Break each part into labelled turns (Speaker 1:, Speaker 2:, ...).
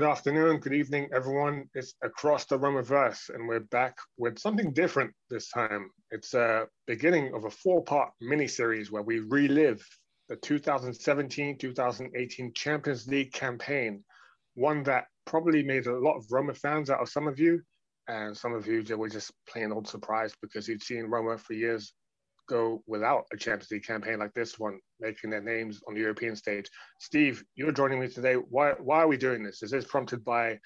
Speaker 1: Good afternoon, good evening, everyone. It's across the Romaverse, and we're back with something different this time. It's a beginning of a four-part mini-series where we relive the 2017-2018 Champions League campaign, one that probably made a lot of Roma fans out of some of you, and some of you that were just plain old surprised because you'd seen Roma for years go without a Champions League campaign like this one, making their names on the European stage. Steve, you're joining me today. Why why are we doing this? Is this prompted by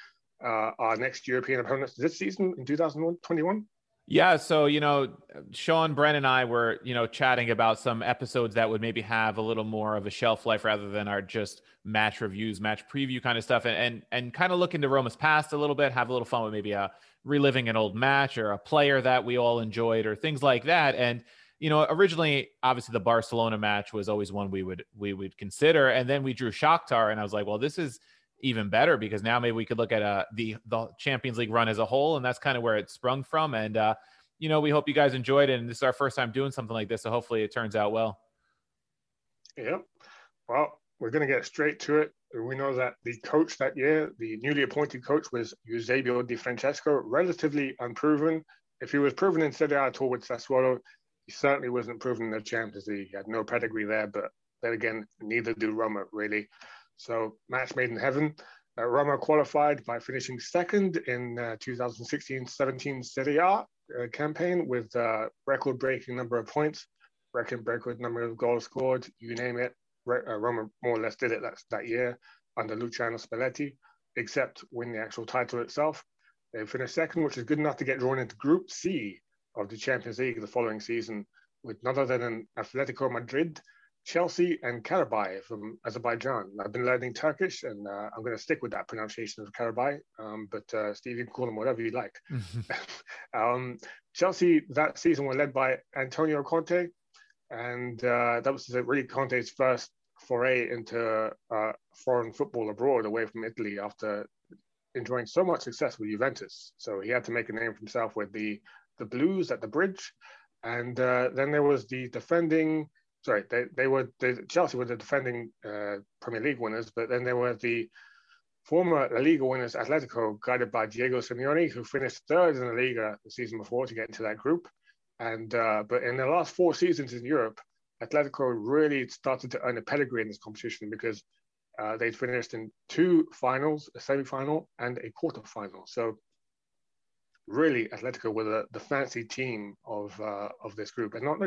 Speaker 1: uh, our next European opponents this season in 2021?
Speaker 2: Yeah, so you know, Sean, Brent, and I were you know chatting about some episodes that would maybe have a little more of a shelf life rather than our just match reviews, match preview kind of stuff, and and, and kind of look into Roma's past a little bit, have a little fun with maybe a reliving an old match or a player that we all enjoyed or things like that, and you know, originally, obviously, the Barcelona match was always one we would we would consider, and then we drew Shakhtar, and I was like, well, this is even better because now maybe we could look at uh, the the Champions League run as a whole, and that's kind of where it sprung from. And uh, you know, we hope you guys enjoyed it, and this is our first time doing something like this, so hopefully, it turns out well.
Speaker 1: Yeah. Well, we're going to get straight to it. We know that the coach that year, the newly appointed coach, was Eusebio Di Francesco, relatively unproven. If he was proven in Serie A with Sassuolo, he certainly wasn't proven in the Champions League. He had no pedigree there, but then again, neither do Roma really. So match made in heaven. Uh, Roma qualified by finishing second in uh, 2016-17 Serie A uh, campaign with a record-breaking number of points, record-breaking number of goals scored, you name it. Re- uh, Roma more or less did it that, that year under Luciano Spalletti, except win the actual title itself. They finished second, which is good enough to get drawn into Group C of the Champions League the following season with none other than Atletico Madrid, Chelsea, and Karabay from Azerbaijan. I've been learning Turkish, and uh, I'm going to stick with that pronunciation of Karabay. Um, but uh, Steve, you can call them whatever you like. um, Chelsea that season were led by Antonio Conte, and uh, that was really Conte's first foray into uh, foreign football abroad, away from Italy, after enjoying so much success with Juventus. So he had to make a name for himself with the the Blues at the Bridge, and uh, then there was the defending. Sorry, they, they were they, Chelsea were the defending uh, Premier League winners, but then there were the former La Liga winners Atletico, guided by Diego Simeone, who finished third in the Liga the season before to get into that group. And uh, but in the last four seasons in Europe, Atletico really started to earn a pedigree in this competition because uh, they'd finished in two finals, a semi-final and a quarter-final. So really Atletico were the, the fancy team of uh, of this group, and not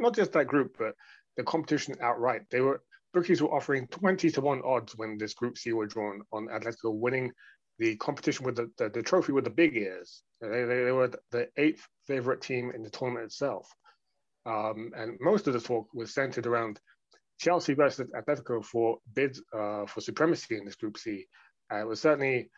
Speaker 1: not just that group, but the competition outright. They were bookies were offering twenty to one odds when this Group C were drawn on Atletico winning the competition with the, the, the trophy with the big ears. They, they, they, were the eighth favorite team in the tournament itself, um, and most of the talk was centered around Chelsea versus Atletico for bids uh, for supremacy in this Group C. Uh, it was certainly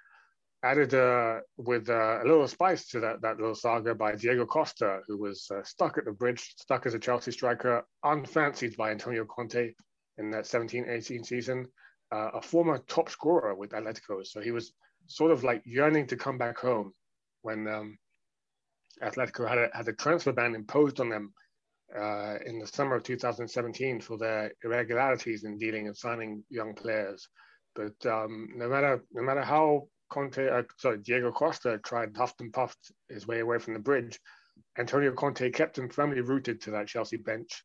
Speaker 1: added uh, with uh, a little spice to that, that little saga by Diego Costa, who was uh, stuck at the bridge, stuck as a Chelsea striker, unfancied by Antonio Conte in that 17-18 season, uh, a former top scorer with Atletico. So he was sort of like yearning to come back home when um, Atletico had a, had a transfer ban imposed on them uh, in the summer of 2017 for their irregularities in dealing and signing young players. But um, no matter no matter how Conte, uh, sorry, Diego Costa tried huffed and puffed his way away from the bridge, Antonio Conte kept him firmly rooted to that Chelsea bench.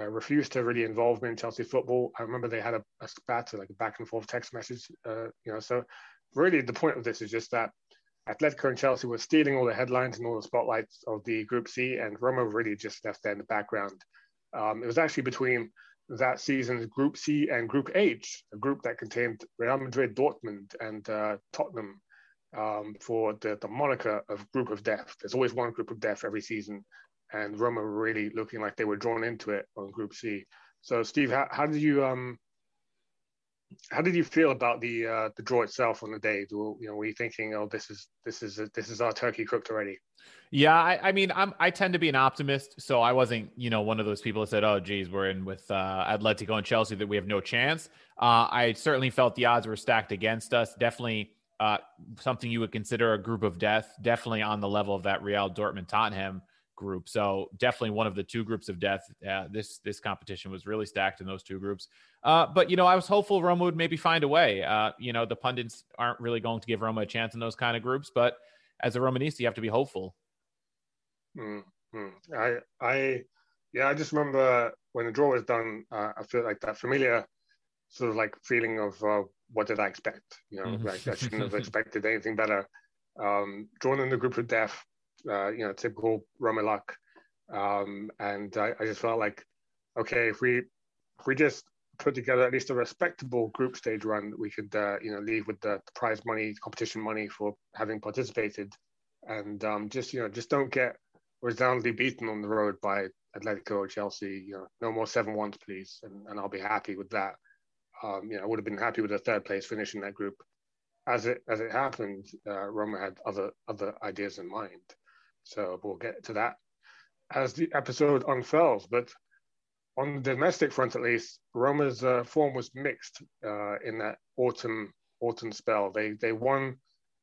Speaker 1: Uh, refused to really involve me in Chelsea football. I remember they had a, a spat, like a back and forth text message. Uh, you know, so really the point of this is just that Atletico and Chelsea were stealing all the headlines and all the spotlights of the Group C, and Roma really just left there in the background. Um, it was actually between that season's Group C and Group H, a group that contained Real Madrid, Dortmund, and uh, Tottenham um, for the, the moniker of Group of Death. There's always one Group of Death every season, and Roma were really looking like they were drawn into it on Group C. So, Steve, how, how did you um, how did you feel about the uh, the draw itself on the day? Do, you know, were you thinking, "Oh, this is this is a, this is our turkey cooked already"?
Speaker 2: Yeah, I, I, mean, I'm I tend to be an optimist, so I wasn't, you know, one of those people that said, "Oh, geez, we're in with uh, Atletico and Chelsea that we have no chance." Uh, I certainly felt the odds were stacked against us. Definitely uh, something you would consider a group of death. Definitely on the level of that Real Dortmund Tottenham group. So definitely one of the two groups of death. Uh, this this competition was really stacked in those two groups. Uh, but you know, I was hopeful Roma would maybe find a way. Uh, you know, the pundits aren't really going to give Roma a chance in those kind of groups, but as a Romanista, you have to be hopeful.
Speaker 1: Mm-hmm. I, I, yeah, I just remember when the draw was done, uh, I feel like that familiar sort of like feeling of uh, what did I expect? You know, mm-hmm. like I shouldn't have expected anything better. Um, drawn in the group of death, uh, you know, typical Roma luck. Um, and I, I, just felt like, okay, if we if we just put together at least a respectable group stage run, we could, uh, you know, leave with the, prize money, competition money for having participated, and um, just you know, just don't get resoundingly beaten on the road by Atletico or Chelsea. You know, no more seven ones, please, and, and I'll be happy with that. Um, you know, I would have been happy with a third place finish in that group. As it as it happened, uh, Roma had other other ideas in mind. So we'll get to that as the episode unfurls. But on the domestic front, at least, Roma's uh, form was mixed uh, in that autumn autumn spell. They they won,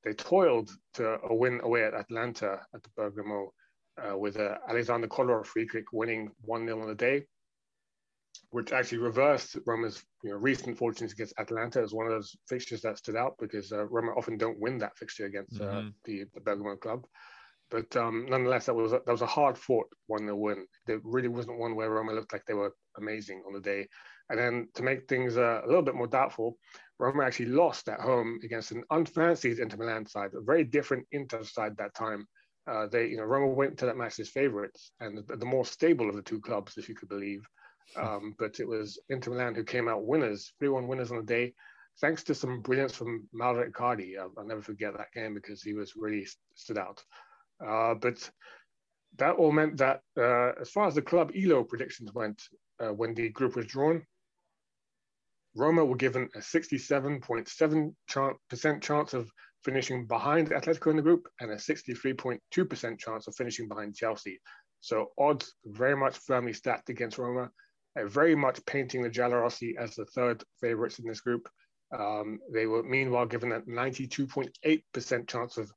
Speaker 1: they toiled to a win away at Atalanta at the Bergamo, uh, with uh, Alexander Kolarov free kick winning one 0 on the day, which actually reversed Roma's you know, recent fortunes against Atalanta as one of those fixtures that stood out because uh, Roma often don't win that fixture against uh, mm-hmm. the, the Bergamo club. But um, nonetheless, that was a, that was a hard fought one to win. There really wasn't one where Roma looked like they were amazing on the day. And then to make things uh, a little bit more doubtful, Roma actually lost at home against an unfancied Inter Milan side, a very different Inter side that time. Uh, they, you know, Roma went to that match as favourites and the, the, more stable of the two clubs, if you could believe. Um, but it was Inter Milan who came out winners, 3-1 winners on the day, thanks to some brilliance from Mauro Icardi. I'll, I'll never forget that game because he was really stood out. Uh, but that all meant that uh, as far as the club ELO predictions went, uh, when the group was drawn, Roma were given a 67.7% chance of finishing behind Atletico in the group and a 63.2% chance of finishing behind Chelsea. So odds very much firmly stacked against Roma, very much painting the Giallorossi as the third favourites in this group. Um, they were meanwhile given a 92.8% chance of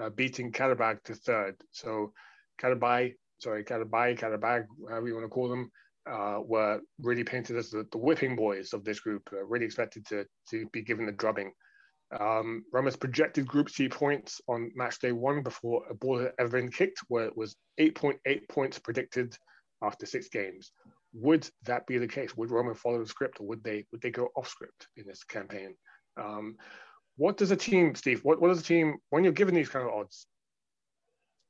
Speaker 1: uh, beating Qarabag to third. So Qarabag, sorry, Qarabag, Qarabag, however you want to call them, uh, were really painted as the, the, whipping boys of this group, uh, really expected to, to be given the drubbing. Um, Roma's projected Group C points on match day one before a ball had ever been kicked, where it was 8.8 points predicted after six games. Would that be the case? Would Roma follow the script, or would they would they go off script in this campaign? Um, what does a team, Steve? What, what does a team when you're given these kind of odds?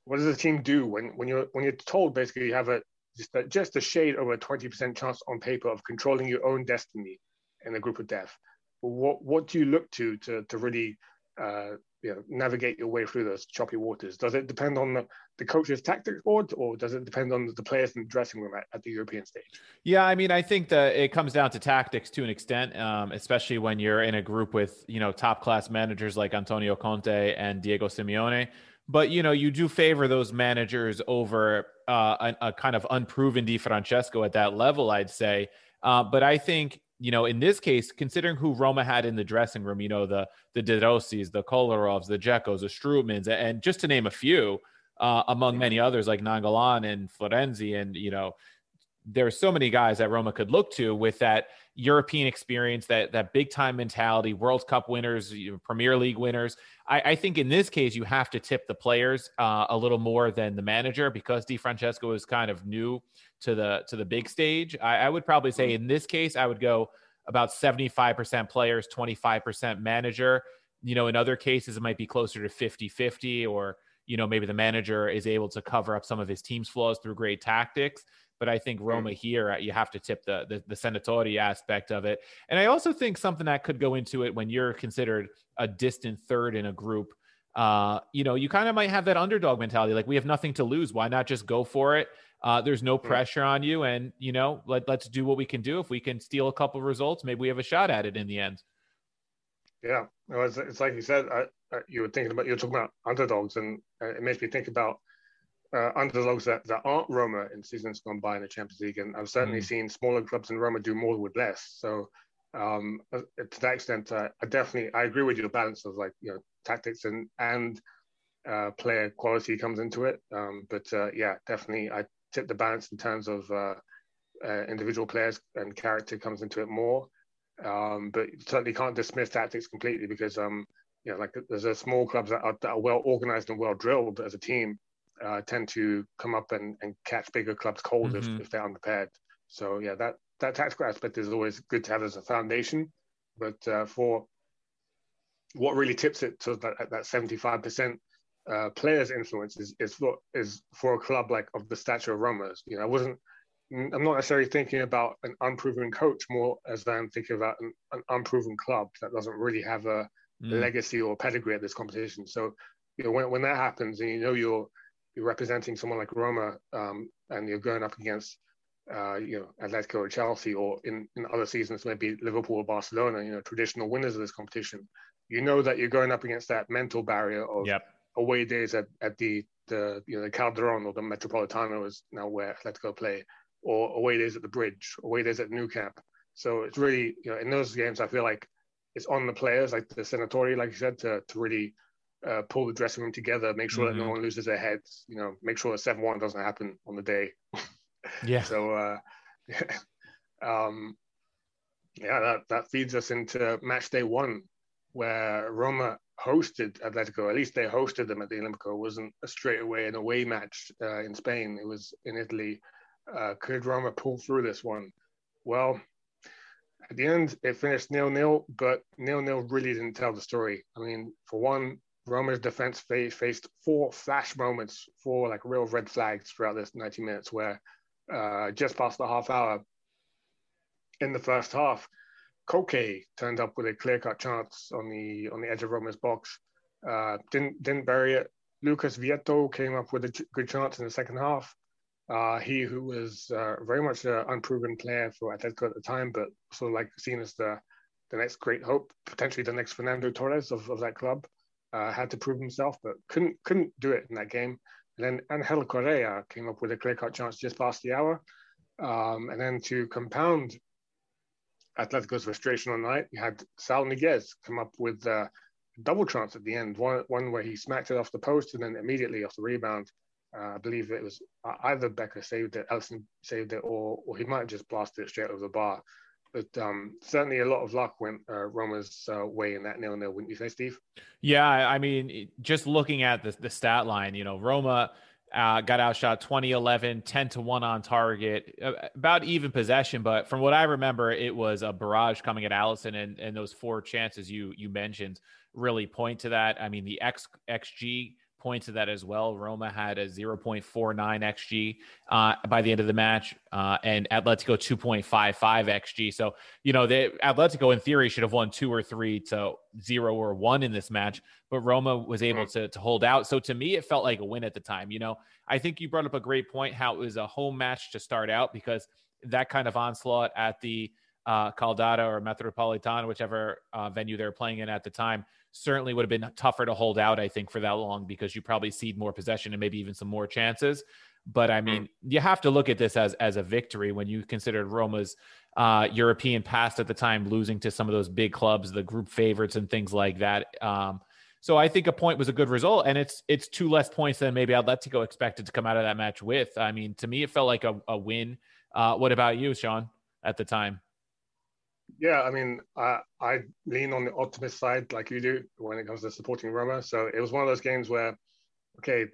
Speaker 1: What does a team do when, when you're when you're told basically you have a just a, just a shade over a twenty percent chance on paper of controlling your own destiny in a group of death? What what do you look to to to really uh, you know, navigate your way through those choppy waters? Does it depend on the, the coach's tactics board or does it depend on the players in the dressing room at, at the European stage?
Speaker 2: Yeah, I mean, I think that it comes down to tactics to an extent, um, especially when you're in a group with, you know, top class managers like Antonio Conte and Diego Simeone. But, you know, you do favor those managers over uh, a, a kind of unproven Di Francesco at that level, I'd say. Uh, but I think you know, in this case, considering who Roma had in the dressing room, you know, the the De Rossis, the Kolarovs, the Dzekos, the Strootmans, and just to name a few, uh, among many others like Nainggolan and Florenzi, and you know, there are so many guys that Roma could look to with that European experience, that that big time mentality, World Cup winners, Premier League winners. I, I, think in this case you have to tip the players uh, a little more than the manager because Di Francesco is kind of new to the to the big stage. I, I would probably say in this case I would go about seventy five percent players, twenty five percent manager. You know, in other cases it might be closer to 50-50 or you know maybe the manager is able to cover up some of his team's flaws through great tactics but I think Roma here, uh, you have to tip the, the, the Senatori aspect of it. And I also think something that could go into it when you're considered a distant third in a group. Uh, you know, you kind of might have that underdog mentality. Like we have nothing to lose. Why not just go for it? Uh, there's no pressure on you, and you know, let let's do what we can do. If we can steal a couple results, maybe we have a shot at it in the end.
Speaker 1: Yeah, it's, it's like you said. I, I, you were thinking about you're talking about underdogs, and uh, it makes me think about uh, underdogs that, that aren't Roma in seasons gone by in the Champions League, and I've certainly mm. seen smaller clubs in Roma do more with less. So um, uh, to that extent, uh, I definitely I agree with your balance of like you know tactics and and uh, player quality comes into it. Um, but uh, yeah, definitely I tip the balance in terms of uh, individual players and character comes into it more. Um, but certainly can't dismiss tactics completely because um, you know like there's a small clubs that are, that are well organized and well drilled as a team uh, tend to come up and, and catch bigger clubs cold mm-hmm. if, if they're unprepared. So yeah, that that tactical aspect is always good to have as a foundation. But uh, for what really tips it to that that seventy five percent uh, players' influence is is for is for a club like of the stature of Roma's. You know, I wasn't. I'm not necessarily thinking about an unproven coach more as I'm thinking about an, an unproven club that doesn't really have a mm. legacy or pedigree at this competition. So, you know, when, when that happens and you know you're you're representing someone like Roma um, and you're going up against uh, you know Atletico or Chelsea or in, in other seasons maybe Liverpool or Barcelona, you know traditional winners of this competition, you know that you're going up against that mental barrier of
Speaker 2: yep.
Speaker 1: away days at, at the the you know the Calderon or the Metropolitano is now where Atletico play, or away days at the Bridge, away days at Nou Camp. So it's really you know in those games I feel like it's on the players like the Senatori, like you said, to to really uh, pull the dressing room together, make sure mm-hmm. that no mm-hmm. one loses their heads, you know, make sure that 7 1 doesn't happen on the day.
Speaker 2: yeah.
Speaker 1: So, uh, yeah. Um, yeah, that, that feeds us into match day one, where Roma hosted Atletico. At least they hosted them at the Olimpico. It wasn't a straightaway an away match uh, in Spain. It was in Italy. Uh, could Roma pull through this one? Well, at the end, it finished nil nil, but nil nil really didn't tell the story. I mean, for one, Roma's defense faced four flash moments, four like real red flags throughout this 90 minutes, where uh, just past the half hour in the first half, Koke turned up with a clear-cut chance on the on the edge of Roma's box. Uh, didn't didn't bury it. Lucas Vietto came up with a good chance in the second half. Uh, he who was uh, very much an unproven player for Atletico at the time, but sort of like seen as the the next great hope, potentially the next Fernando Torres of, of that club uh, had to prove himself, but couldn't couldn't do it in that game. And then Angel Correa came up with a clear cut chance just past the hour. Um, and then to compound Atletico's frustration on the night, you had Saul Niguez come up with a double chance at the end. One one where he smacked it off the post, and then immediately off the rebound, uh, I believe it was either Becker saved it, Alisson saved it, or or he might have just blasted it straight over the bar. But um, certainly a lot of luck went uh, Roma's uh, way in that nil nil, wouldn't you say, Steve?
Speaker 2: Yeah, I mean, just looking at the, the stat line, you know, Roma uh, got outshot 2011, 10 to 1 on target, about even possession. But from what I remember, it was a barrage coming at Alisson, and, and those four chances you you mentioned really point to that. I mean, the X XG points to that as well. Roma had a 0.49 xG uh, by the end of the match, uh, and Atletico 2.55 xG. So you know, the Atletico in theory should have won two or three to zero or one in this match, but Roma was able to to hold out. So to me, it felt like a win at the time. You know, I think you brought up a great point how it was a home match to start out because that kind of onslaught at the uh, Calderon or Metropolitan, whichever uh, venue they're playing in at the time, certainly would have been tougher to hold out, I think, for that long because you probably cede more possession and maybe even some more chances. But I mean, you have to look at this as as a victory when you considered Roma's uh, European past at the time, losing to some of those big clubs, the group favorites, and things like that. Um, so I think a point was a good result, and it's it's two less points than maybe Atletico expected to come out of that match with. I mean, to me, it felt like a, a win Uh, what about you, Sean, at the time?
Speaker 1: Yeah, I mean, I, I lean on the optimist side like you do when it comes to supporting Roma. So it was one of those games where, okay,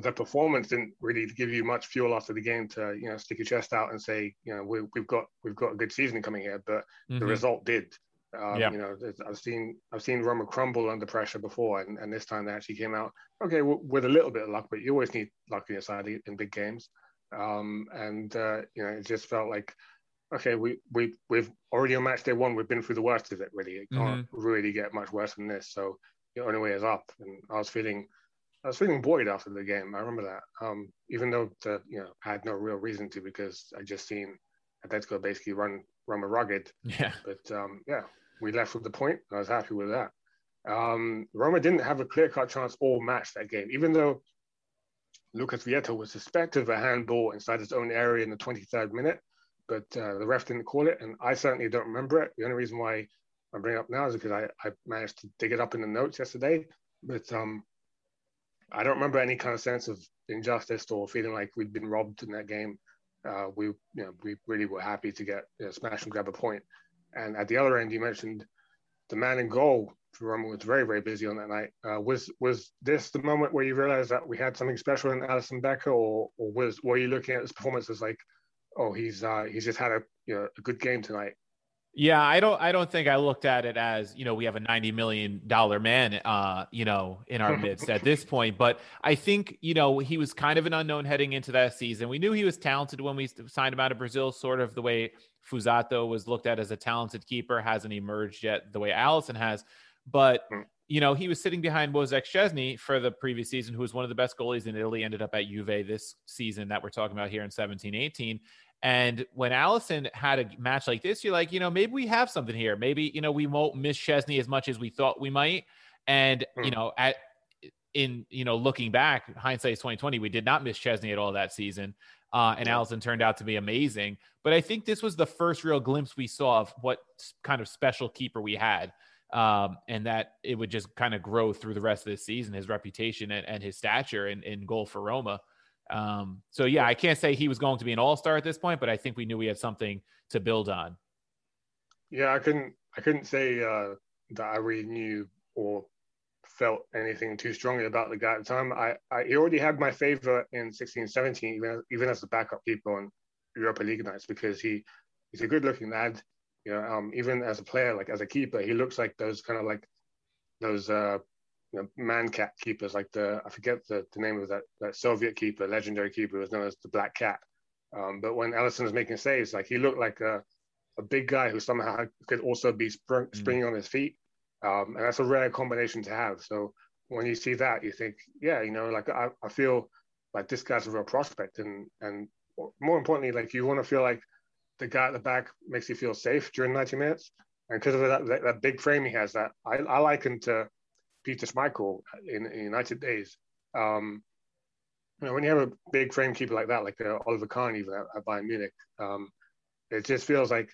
Speaker 1: the performance didn't really give you much fuel after the game to you know stick your chest out and say you know we, have got we've got a good season coming here, but mm-hmm. the result did. Um, yeah. You know, I've seen I've seen Roma crumble under pressure before, and, and this time they actually came out okay with a little bit of luck, but you always need luck in your side in big games. Um, and uh, you know, it just felt like okay, we we we've already on match day one, we've been through the worst of it. Really, it can't mm-hmm. really get much worse than this. So the only way is up. And I was feeling, I was feeling buoyed after the game. I remember that, um, even though the, you know I had no real reason to because I just seen Atletico basically run run a rugged.
Speaker 2: Yeah.
Speaker 1: But um, yeah, we left with the point. I was happy with that. Um, Roma didn't have a clear cut chance all match that game, even though Lucas Vietto was suspected of a handball inside his own area in the 23rd minute but uh, the ref didn't call it, and I certainly don't remember it. The only reason why I bring it up now is because I, I managed to dig it up in the notes yesterday, but um, I don't remember any kind of sense of injustice or feeling like we'd been robbed in that game. Uh, we, you know, we really were happy to get you know, smash and grab a point. And at the other end, you mentioned the man in goal for Roma was very, very busy on that night. Uh, was was this the moment where you realized that we had something special in Alisson Becker, or or was were you looking at his performance as like, oh, he's uh, he's just had a you know a good game tonight.
Speaker 2: Yeah, I don't I don't think I looked at it as, you know, we have a 90 million dollar man uh, you know, in our midst at this point, but I think, you know, he was kind of an unknown heading into that season. We knew he was talented when we signed him out of Brazil, sort of the way Fuzato was looked at as a talented keeper, hasn't emerged yet the way Alisson has, but hmm. You know, he was sitting behind Wojciech Szczesny for the previous season, who was one of the best goalies in Italy, ended up at Juve this season that we're talking about here in 17 18. And when Alisson had a match like this, you're like, you know, maybe we have something here. Maybe, you know, we won't miss Szczesny as much as we thought we might. And, you hmm. know, at in, you know, looking back, hindsight is 2020, we did not miss Szczesny at all that season. Uh, and Alisson turned out to be amazing. But I think this was the first real glimpse we saw of what kind of special keeper we had. Um, and that it would just kind of grow through the rest of the season, his reputation and, and his stature in, in goal for Roma. Um, so yeah, I can't say he was going to be an all star at this point, but I think we knew we had something to build on.
Speaker 1: Yeah, I couldn't I couldn't say uh, that I really knew or felt anything too strongly about the guy at the time. I, I he already had my favor in 16, 17, even, even as a backup keeper on Europa League nights because he he's a good looking lad. You know, um, even as a player, like as a keeper, he looks like those kind of like those uh, you know, man cat keepers, like the I forget the, the name of that, that Soviet keeper, legendary keeper, was known as the Black Cat. Um, but when Alisson was making saves, like he looked like a, a big guy who somehow could also be spring, mm. springing on his feet, um, and that's a rare combination to have. So when you see that, you think, yeah, you know, like I, I feel like this guy's a real prospect, and and more importantly, like you want to feel like the guy at the back makes you feel safe during 90 minutes, and because of that, that, that big frame he has, that I, I liken to Peter Schmeichel in, in United days. Um, you know, when you have a big frame keeper like that, like uh, Oliver Kahn even at, at Bayern Munich, um, it just feels like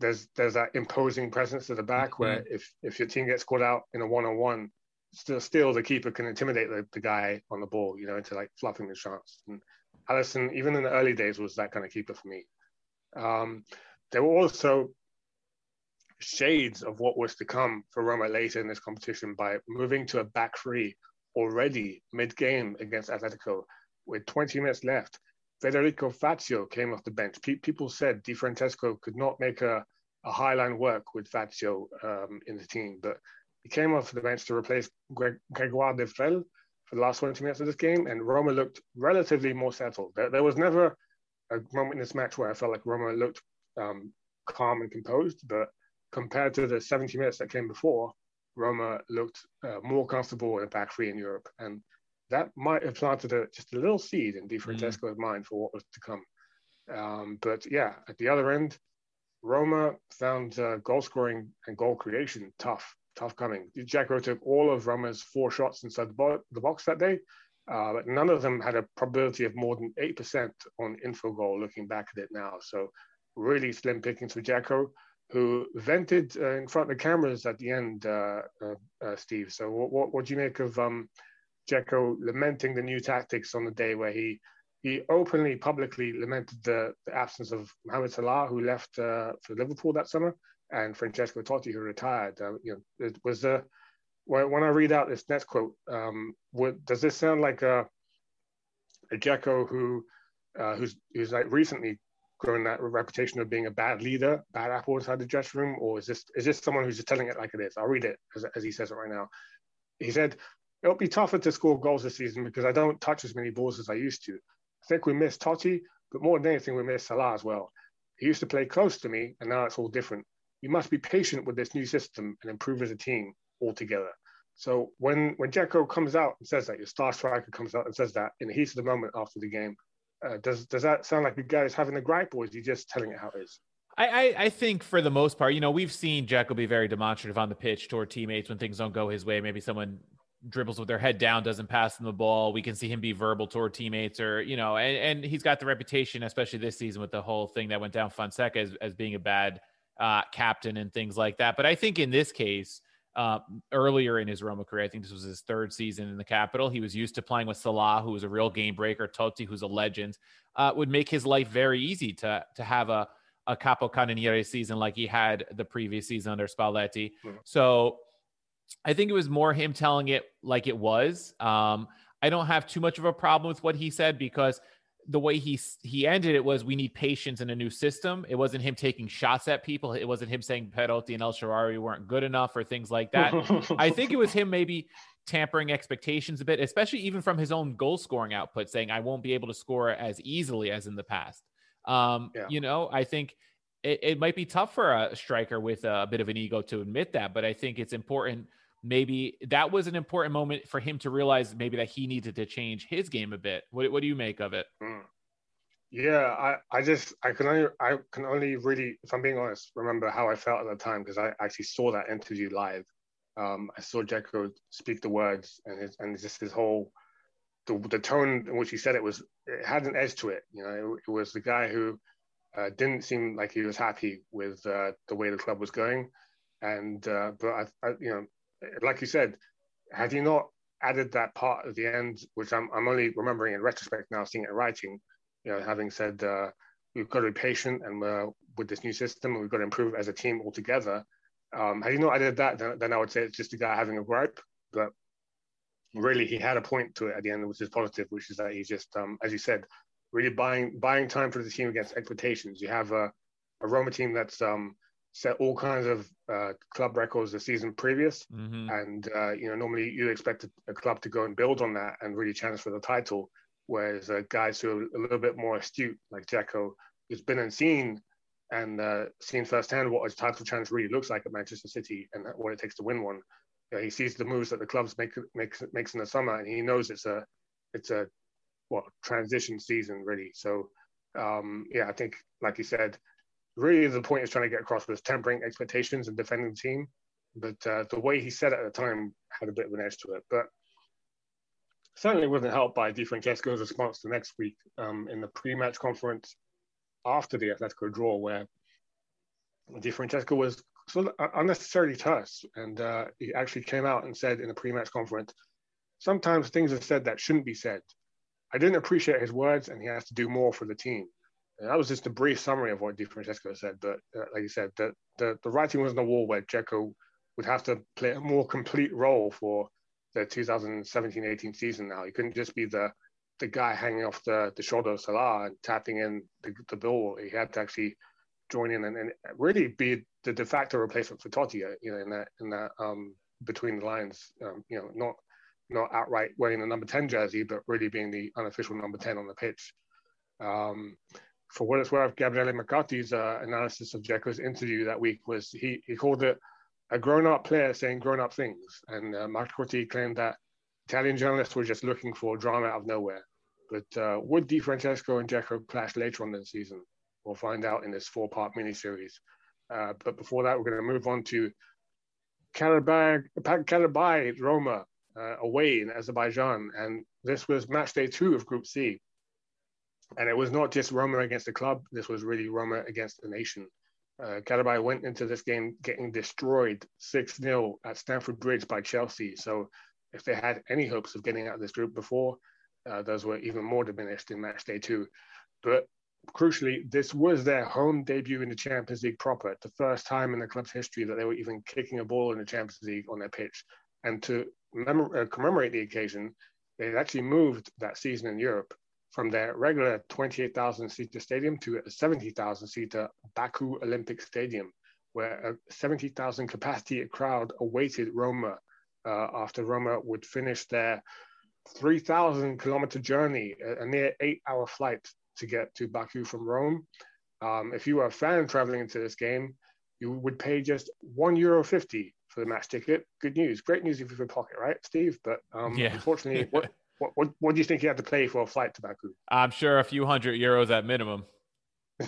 Speaker 1: there's there's that imposing presence at the back mm-hmm. where if if your team gets caught out in a one on one, still still the keeper can intimidate the, the guy on the ball, you know, into like fluffing the shots. And Alisson, even in the early days, was that kind of keeper for me. Um, there were also shades of what was to come for Roma later in this competition by moving to a back three already mid-game against Atletico with 20 minutes left. Federico Fazio came off the bench. Pe- people said Di Francesco could not make a, a high line work with Fazio um, in the team, but he came off the bench to replace Gre- Gregoire Defrel for the last 20 minutes of this game, and Roma looked relatively more settled. There, there was never a moment in this match where I felt like Roma looked um, calm and composed, but compared to the 70 minutes that came before, Roma looked uh, more comfortable in a back three in Europe. And that might have planted a, just a little seed in Di Francesco's mm. mind for what was to come. Um, but yeah, at the other end, Roma found uh, goal scoring and goal creation tough, tough coming. Dzeko took all of Roma's four shots inside the, bo- the box that day, uh, but none of them had a probability of more than 8% on Infogol looking back at it now. So really slim pickings for Dzeko who vented uh, in front of the cameras at the end, uh, uh, uh Steve. So, what, what, what do you make of um, Dzeko lamenting the new tactics on the day where he he openly, publicly lamented the, the absence of Mohamed Salah, who left uh, for Liverpool that summer, and Francesco Totti, who retired. You know, it was uh, when, I read out this next quote, um, what, does this sound like a, a Dzeko who uh, who's who's like recently grown that reputation of being a bad leader, bad apple inside the dressing room, or is this is this someone who's just telling it like it is? I'll read it as, as he says it right now. He said, "It'll be tougher to score goals this season because I don't touch as many balls as I used to. I think we miss Totti, but more than anything, we miss Salah as well. He used to play close to me, and now it's all different. You must be patient with this new system and improve as a team altogether." So when when Dzeko comes out and says that, your star striker comes out and says that in the heat of the moment after the game, uh, does does that sound like the guy is having a gripe, or is he just telling it how it is?
Speaker 2: I, I, think for the most part, you know, we've seen Dzeko be very demonstrative on the pitch toward teammates when things don't go his way. Maybe someone dribbles with their head down, doesn't pass them the ball. We can see him be verbal toward teammates, or you know, and, and he's got the reputation, especially this season with the whole thing that went down Fonseca as, as being a bad uh, captain and things like that. But I think in this case, uh, earlier in his Roma career. I think this was his third season in the capital. He was used to playing with Salah, who was a real game breaker. Totti, who's a legend, uh, would make his life very easy to to have a a capocannoniere season like he had the previous season under Spalletti. Mm-hmm. So I think it was more him telling it like it was. Um, I don't have too much of a problem with what he said because the way he he ended it was we need patience in a new system. It wasn't him taking shots at people. It wasn't him saying Perotti and El Shaarawy weren't good enough or things like that. I think it was him maybe tampering expectations a bit, especially even from his own goal scoring output, saying I won't be able to score as easily as in the past. Um, yeah. You know, I think it, it might be tough for a striker with a, a bit of an ego to admit that, but I think it's important maybe that was an important moment for him to realize maybe that he needed to change his game a bit. What, what do you make of it? Mm.
Speaker 1: Yeah, I, I just I can only I can only really, if I'm being honest, remember how I felt at the time because I actually saw that interview live. Um, I saw Dzeko speak the words and his and just his whole the, the tone in which he said it was it had an edge to it. You know, it, it was the guy who uh, didn't seem like he was happy with uh, the way the club was going, and uh, but I, I, you know like you said, had he not added that part at the end, which I'm, I'm only remembering in retrospect now, seeing it writing, you know, having said uh, we've got to be patient and we're with this new system, we've got to improve as a team altogether. Um, had he not added that, then, then I would say it's just a guy having a gripe. But really, he had a point to it at the end, which is positive, which is that he's just, um, as you said, really buying buying time for the team against expectations. You have a, a Roma team that's um, set all kinds of uh, club records the season previous, mm-hmm. and uh, you know normally you expect a, club to go and build on that and really challenge for the title. Whereas uh, guys who are a little bit more astute, like Dzeko, who's been and seen and uh, seen firsthand what a title challenge really looks like at Manchester City and what it takes to win one. You know, he sees the moves that the clubs make makes makes in the summer, and he knows it's a it's a what transition season really. So um, yeah, I think like you said, really the point he's trying to get across was tempering expectations and defending the team. But uh, the way he said it at the time had a bit of an edge to it. But certainly wasn't helped by Di Francesco's response the next week um, in the pre-match conference after the Atletico draw, where Di Francesco was sort of unnecessarily terse, and uh, he actually came out and said in the pre-match conference, "Sometimes things are said that shouldn't be said. I didn't appreciate his words, and he has to do more for the team." And that was just a brief summary of what Di Francesco said. But uh, like you said, the, the, the writing was on the wall where Dzeko would have to play a more complete role for the 2017-18 season now. He couldn't just be the the guy hanging off the, the shoulder of Salah and tapping in the, the bill. He had to actually join in and, and really be the de facto replacement for Totti, uh, you know, in that in that um, between the lines, um, you know, not not outright wearing the number 10 jersey, but really being the unofficial number 10 on the pitch. Um, for what it's worth, Gabriele Marcotti's uh, analysis of Dzeko's interview that week was he, he called it a grown-up player saying grown-up things. And uh, claimed that Italian journalists were just looking for drama out of nowhere. But uh, would Di Francesco and Dzeko clash later on in the season? We'll find out in this four-part miniseries. Uh, but before that, we're going to move on to Karabag, Roma uh, away in Azerbaijan. And this was match day two of Group C. And it was not just Roma against the club, this was really Roma against the nation. Uh, Karabag went into this game getting destroyed 6 0 at Stamford Bridge by Chelsea. So if they had any hopes of getting out of this group before, uh, those were even more diminished in match day two. But crucially, this was their home debut in the Champions League proper, the first time in the club's history that they were even kicking a ball in the Champions League on their pitch. And to mem- uh, commemorate the occasion, they actually moved that season in Europe from their regular 28,000 seater stadium to a 70,000 seater Baku Olympic Stadium, where a 70,000 capacity crowd awaited Roma uh, after Roma would finish their 3,000 kilometer journey, a, a near eight hour flight to get to Baku from Rome. Um, if you were a fan traveling into this game, you would pay just one euro fifty for the match ticket. Good news, great news if you have a pocket, right, Steve? But um, yeah. unfortunately, what, what, what what do you think you have to pay for a flight to Baku?
Speaker 2: I'm sure a few hundred euros at minimum.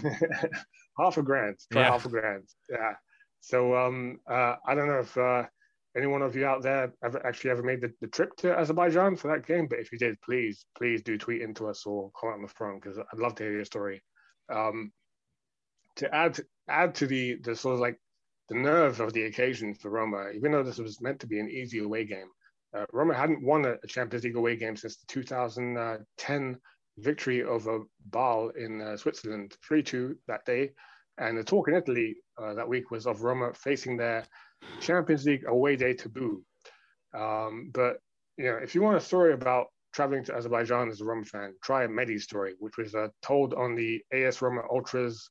Speaker 1: half a grand, yeah. half a grand. Yeah. So um, uh, I don't know if uh, anyone of you out there ever actually ever made the, the trip to Azerbaijan for that game, but if you did, please, please do tweet into us or comment on the forum because I'd love to hear your story. Um, to add add to the the sort of like the nerve of the occasion for Roma, even though this was meant to be an easy away game, uh, Roma hadn't won a, a, Champions League away game since the 2010 victory over Bâle in uh, Switzerland, 3-2 that day. And the talk in Italy uh, that week was of Roma facing their Champions League away day taboo. Um, but you know, if you want a story about traveling to Azerbaijan as a Roma fan, try Mehdi's story, which was uh, told on the AS Roma Ultras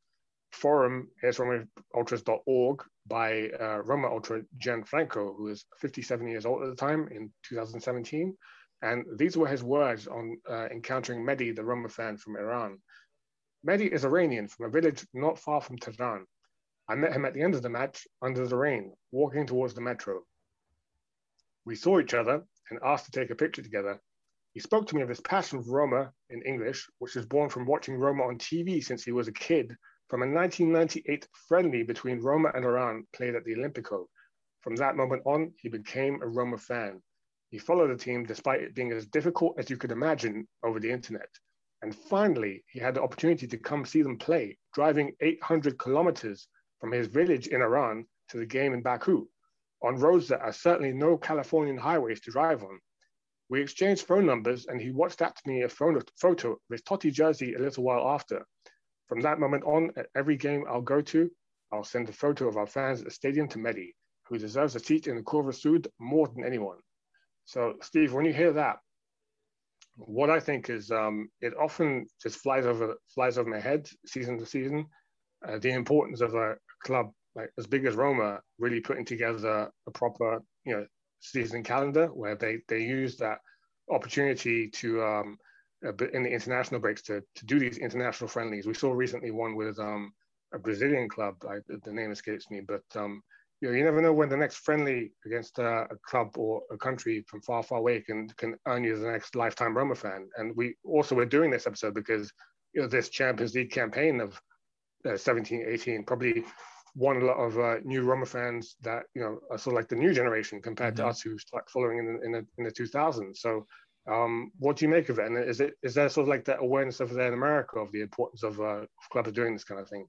Speaker 1: forum, asromaultras.org, by uh, Roma Ultra Gianfranco, who was 57 years old at the time in 2017. And these were his words on uh, encountering Mehdi, the Roma fan from Iran. Mehdi is Iranian from a village not far from Tehran. I met him at the end of the match under the rain, walking towards the metro. We saw each other and asked to take a picture together. He spoke to me of his passion for Roma in English, which was born from watching Roma on TV since he was a kid, from a 1998 friendly between Roma and Iran played at the Olimpico. From that moment on, he became a Roma fan. He followed the team despite it being as difficult as you could imagine over the internet. And finally, he had the opportunity to come see them play, driving 800 kilometers from his village in Iran to the game in Baku on roads that are certainly no Californian highways to drive on. We exchanged phone numbers and he WhatsApped me a photo of his Totti jersey a little while after. From that moment on, at every game I'll go to, I'll send a photo of our fans at the stadium to Mehdi, who deserves a seat in the Curva Sud more than anyone. So, Steve, when you hear that, what I think is um, it often just flies over flies over my head season to season. Uh, the importance of a club like as big as Roma really putting together a proper you know season calendar where they they use that opportunity to um, in the international breaks to to do these international friendlies. We saw recently one with um, a Brazilian club. I, the name escapes me, but um, you know you never know when the next friendly against uh, a club or a country from far far away can can earn you the next lifetime Roma fan. And we also were doing this episode because you know this Champions League campaign of uh, 17, 18 probably won a lot of uh, new Roma fans that you know are sort of like the new generation compared mm-hmm. to us who start following in the, in the, in the 2000s. So, um, what do you make of it? And is it is there sort of like that awareness over there in America of the importance of, uh, of clubs doing this kind of thing?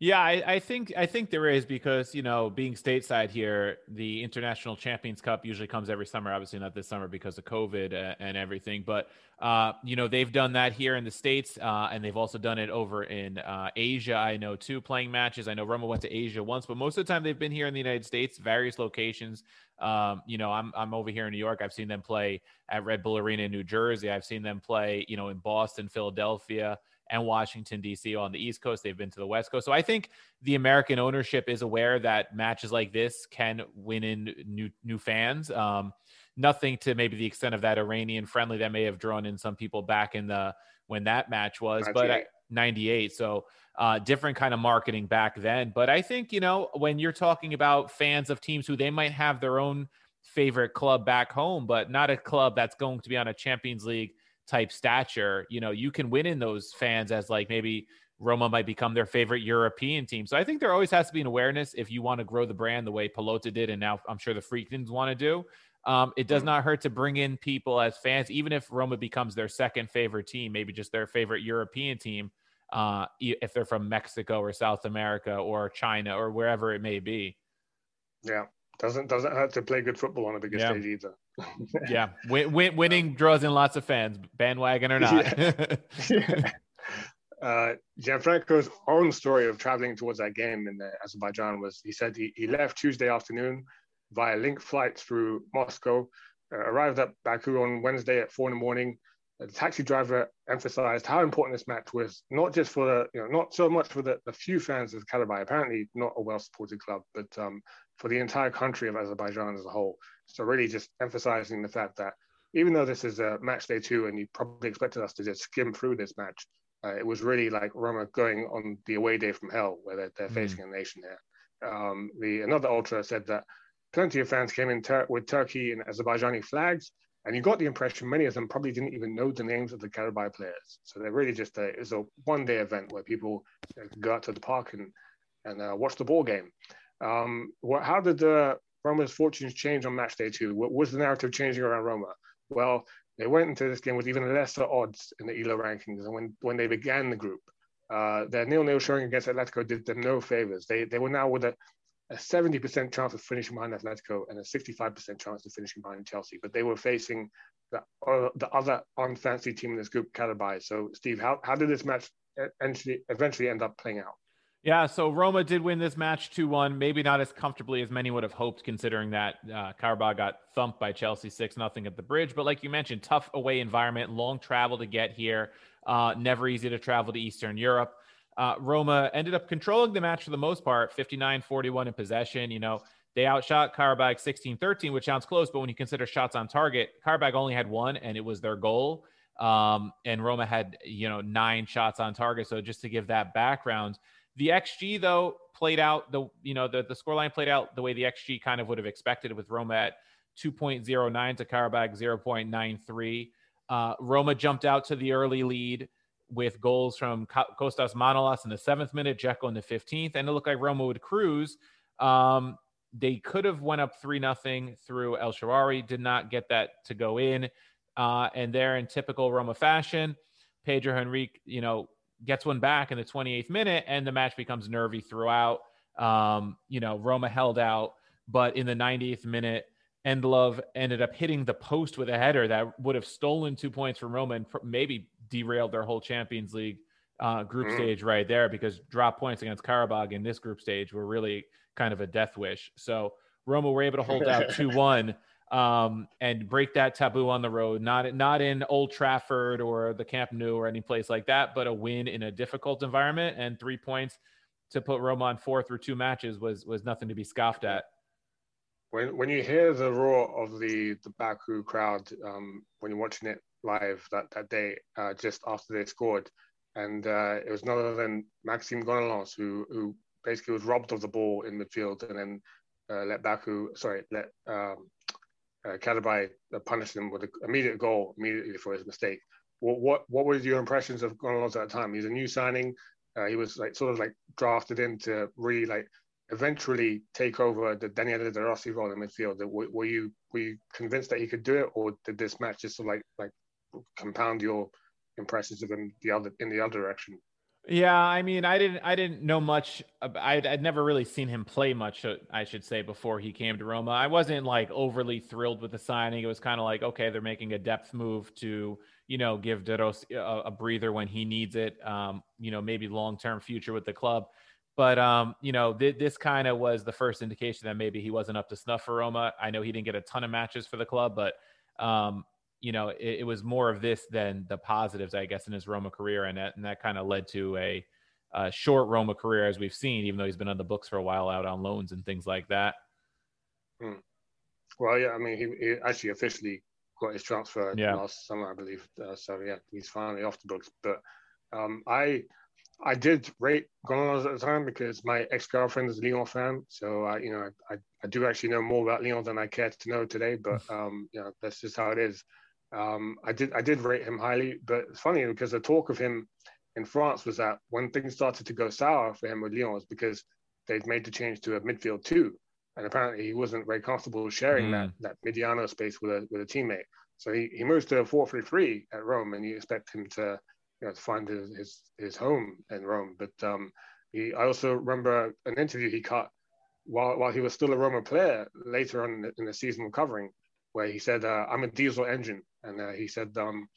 Speaker 2: Yeah, I, I, think I think there is because you know being stateside here, the International Champions Cup usually comes every summer. Obviously not this summer because of COVID uh, and everything, but uh, you know they've done that here in the states, uh, and they've also done it over in uh, Asia. I know too, playing matches. I know Roma went to Asia once, but most of the time they've been here in the United States, various locations. Um, you know, I'm I'm over here in New York. I've seen them play at Red Bull Arena in New Jersey. I've seen them play, you know, in Boston, Philadelphia and Washington, D.C. on the East Coast. They've been to the West Coast. So I think the American ownership is aware that matches like this can win in new, new fans. Um, nothing to maybe the extent of that Iranian friendly that may have drawn in some people back in the when that match was, 98. but 98. So uh, different kind of marketing back then. But I think, you know, when you're talking about fans of teams who they might have their own favorite club back home, but not a club that's going to be on a Champions League type stature, you know, you can win in those fans as like maybe Roma might become their favorite European team. So I think there always has to be an awareness if you want to grow the brand the way Pallotta did, and now I'm sure the Friedkins want to do. Um, it does mm. not hurt to bring in people as fans, even if Roma becomes their second favorite team, maybe just their favorite European team, uh, if they're from Mexico or South America or China or wherever it may be.
Speaker 1: Yeah, doesn't doesn't hurt to play good football on a bigger
Speaker 2: Yeah.
Speaker 1: stage either.
Speaker 2: yeah, win, win, winning draws in lots of fans, bandwagon or not.
Speaker 1: uh, Gianfranco's own story of traveling towards that game in uh, Azerbaijan was he said he, he left Tuesday afternoon via link flight through Moscow, uh, arrived at Baku on Wednesday at four in the morning. The taxi driver emphasized how important this match was, not just for the, you know, not so much for the, the few fans of Karabakh, apparently not a well supported club, but um, for the entire country of Azerbaijan as a whole. So, really just emphasizing the fact that even though this is a match day two and you probably expected us to just skim through this match, uh, it was really like Roma going on the away day from hell where they're, they're
Speaker 2: Mm.
Speaker 1: facing a nation here. Um, the another ultra said that plenty of fans came in tur- with Turkey and Azerbaijani flags, and you got the impression many of them probably didn't even know the names of the Karabakh players. So they're really just a it's a one day event where people uh, go out to the park and and uh, watch the ball game. Um, what, how did uh, Roma's fortunes change on match day two? What was the narrative changing around Roma? Well, they went into this game with even lesser odds in the ELO rankings, and when when they began the group, uh, their nil-nil showing against Atletico did them no favors. They they were now with a a 70% chance of finishing behind Atletico and a 65% chance of finishing behind Chelsea. But they were facing the, uh, the other unfancy team in this group, Karabakh. So, Steve, how, how did this match eventually, eventually end up playing out?
Speaker 2: Yeah, so Roma did win this match 2 1, maybe not as comfortably as many would have hoped, considering that uh, Karabakh got thumped by Chelsea 6 0 at the bridge. But like you mentioned, tough away environment, long travel to get here, uh, never easy to travel to Eastern Europe. Uh, Roma ended up controlling the match for the most part, 59 41 in possession. You know, they outshot Karabakh 16 13, which sounds close, but when you consider shots on target, Karabakh only had one, and it was their goal. Um, and Roma had, you know, nine shots on target. So just to give that background, the XG though played out the you know the the scoreline played out the way the XG kind of would have expected with Roma at 2.09 to Karabakh 0.93. Uh, Roma jumped out to the early lead with goals from Kostas Manolas in the seventh minute, Dzeko in the 15th, and it looked like Roma would cruise. Um, they could have went up three nothing through El Shaarawy, did not get that to go in, uh, and there in typical Roma fashion, Pedro Henrique, you know, gets one back in the 28th minute, and the match becomes nervy throughout. Um, you know, Roma held out, but in the 90th minute, Ndlovu ended up hitting the post with a header that would have stolen two points from Roma and maybe derailed their whole Champions League uh, group
Speaker 1: Mm.
Speaker 2: stage right there because drop points against Karabakh in this group stage were really kind of a death wish. So Roma were able to hold out 2 1 um, and break that taboo on the road, not, not in Old Trafford or the Camp Nou or any place like that, but a win in a difficult environment and three points to put Roma on four through two matches was, was nothing to be scoffed at.
Speaker 1: When, when you hear the roar of the, the Baku crowd, um, when you're watching it live that, that day, uh, just after they scored, and uh, it was none other than Maxime Gonalons who, who basically was robbed of the ball in midfield and then uh, let Baku, sorry, let um, uh, uh, punish him with an immediate goal immediately for his mistake. What, what, what were your impressions of Gonalons at the time? He's a new signing. Uh, he was like sort of like drafted in to really like eventually take over the Daniele De Rossi role in midfield. Were, were you were you convinced that he could do it, or did this match just sort of like like compound your impressions of him the other in the other direction?
Speaker 2: Yeah, I mean, I didn't, I didn't know much. I'd, I'd never really seen him play much. uh, I should say before he came to Roma, I wasn't like overly thrilled with the signing. It was kind of like, okay, they're making a depth move to, you know, give De Rossi a, a breather when he needs it. Um, you know, maybe long term future with the club. But um, you know, th- this kind of was the first indication that maybe he wasn't up to snuff for Roma. I know he didn't get a ton of matches for the club, but um, you know, it, it, was more of this than the positives, I guess, in his Roma career, and that and that kind of led to a, a, short Roma career, as we've seen, even though he's been on the books for a while, out on loans and things like that.
Speaker 1: Hmm. Well, yeah, I mean, he, he, actually officially got his transfer
Speaker 2: yeah.
Speaker 1: last summer, I believe. Uh, so yeah, he's finally off the books. But um, I I did rate Gonalons at the time because my ex girlfriend is a Lyon fan, so I, you know I, I do actually know more about Lyon than I care to know today. But um, you know that's just how it is. Um, I did I did rate him highly, but it's funny because the talk of him in France was that when things started to go sour for him with Lyon was because they'd made the change to a midfield two, and apparently he wasn't very comfortable sharing mm. that that Mediano space with a with a teammate. So he, he moves to a four three three at Rome, and you expect him to you know to find his his, his home in Rome. But um, he I also remember an interview he cut while while he was still a Roma player later on in the, in the season recovering, where he said, uh, "I'm a diesel engine," and uh, he said um,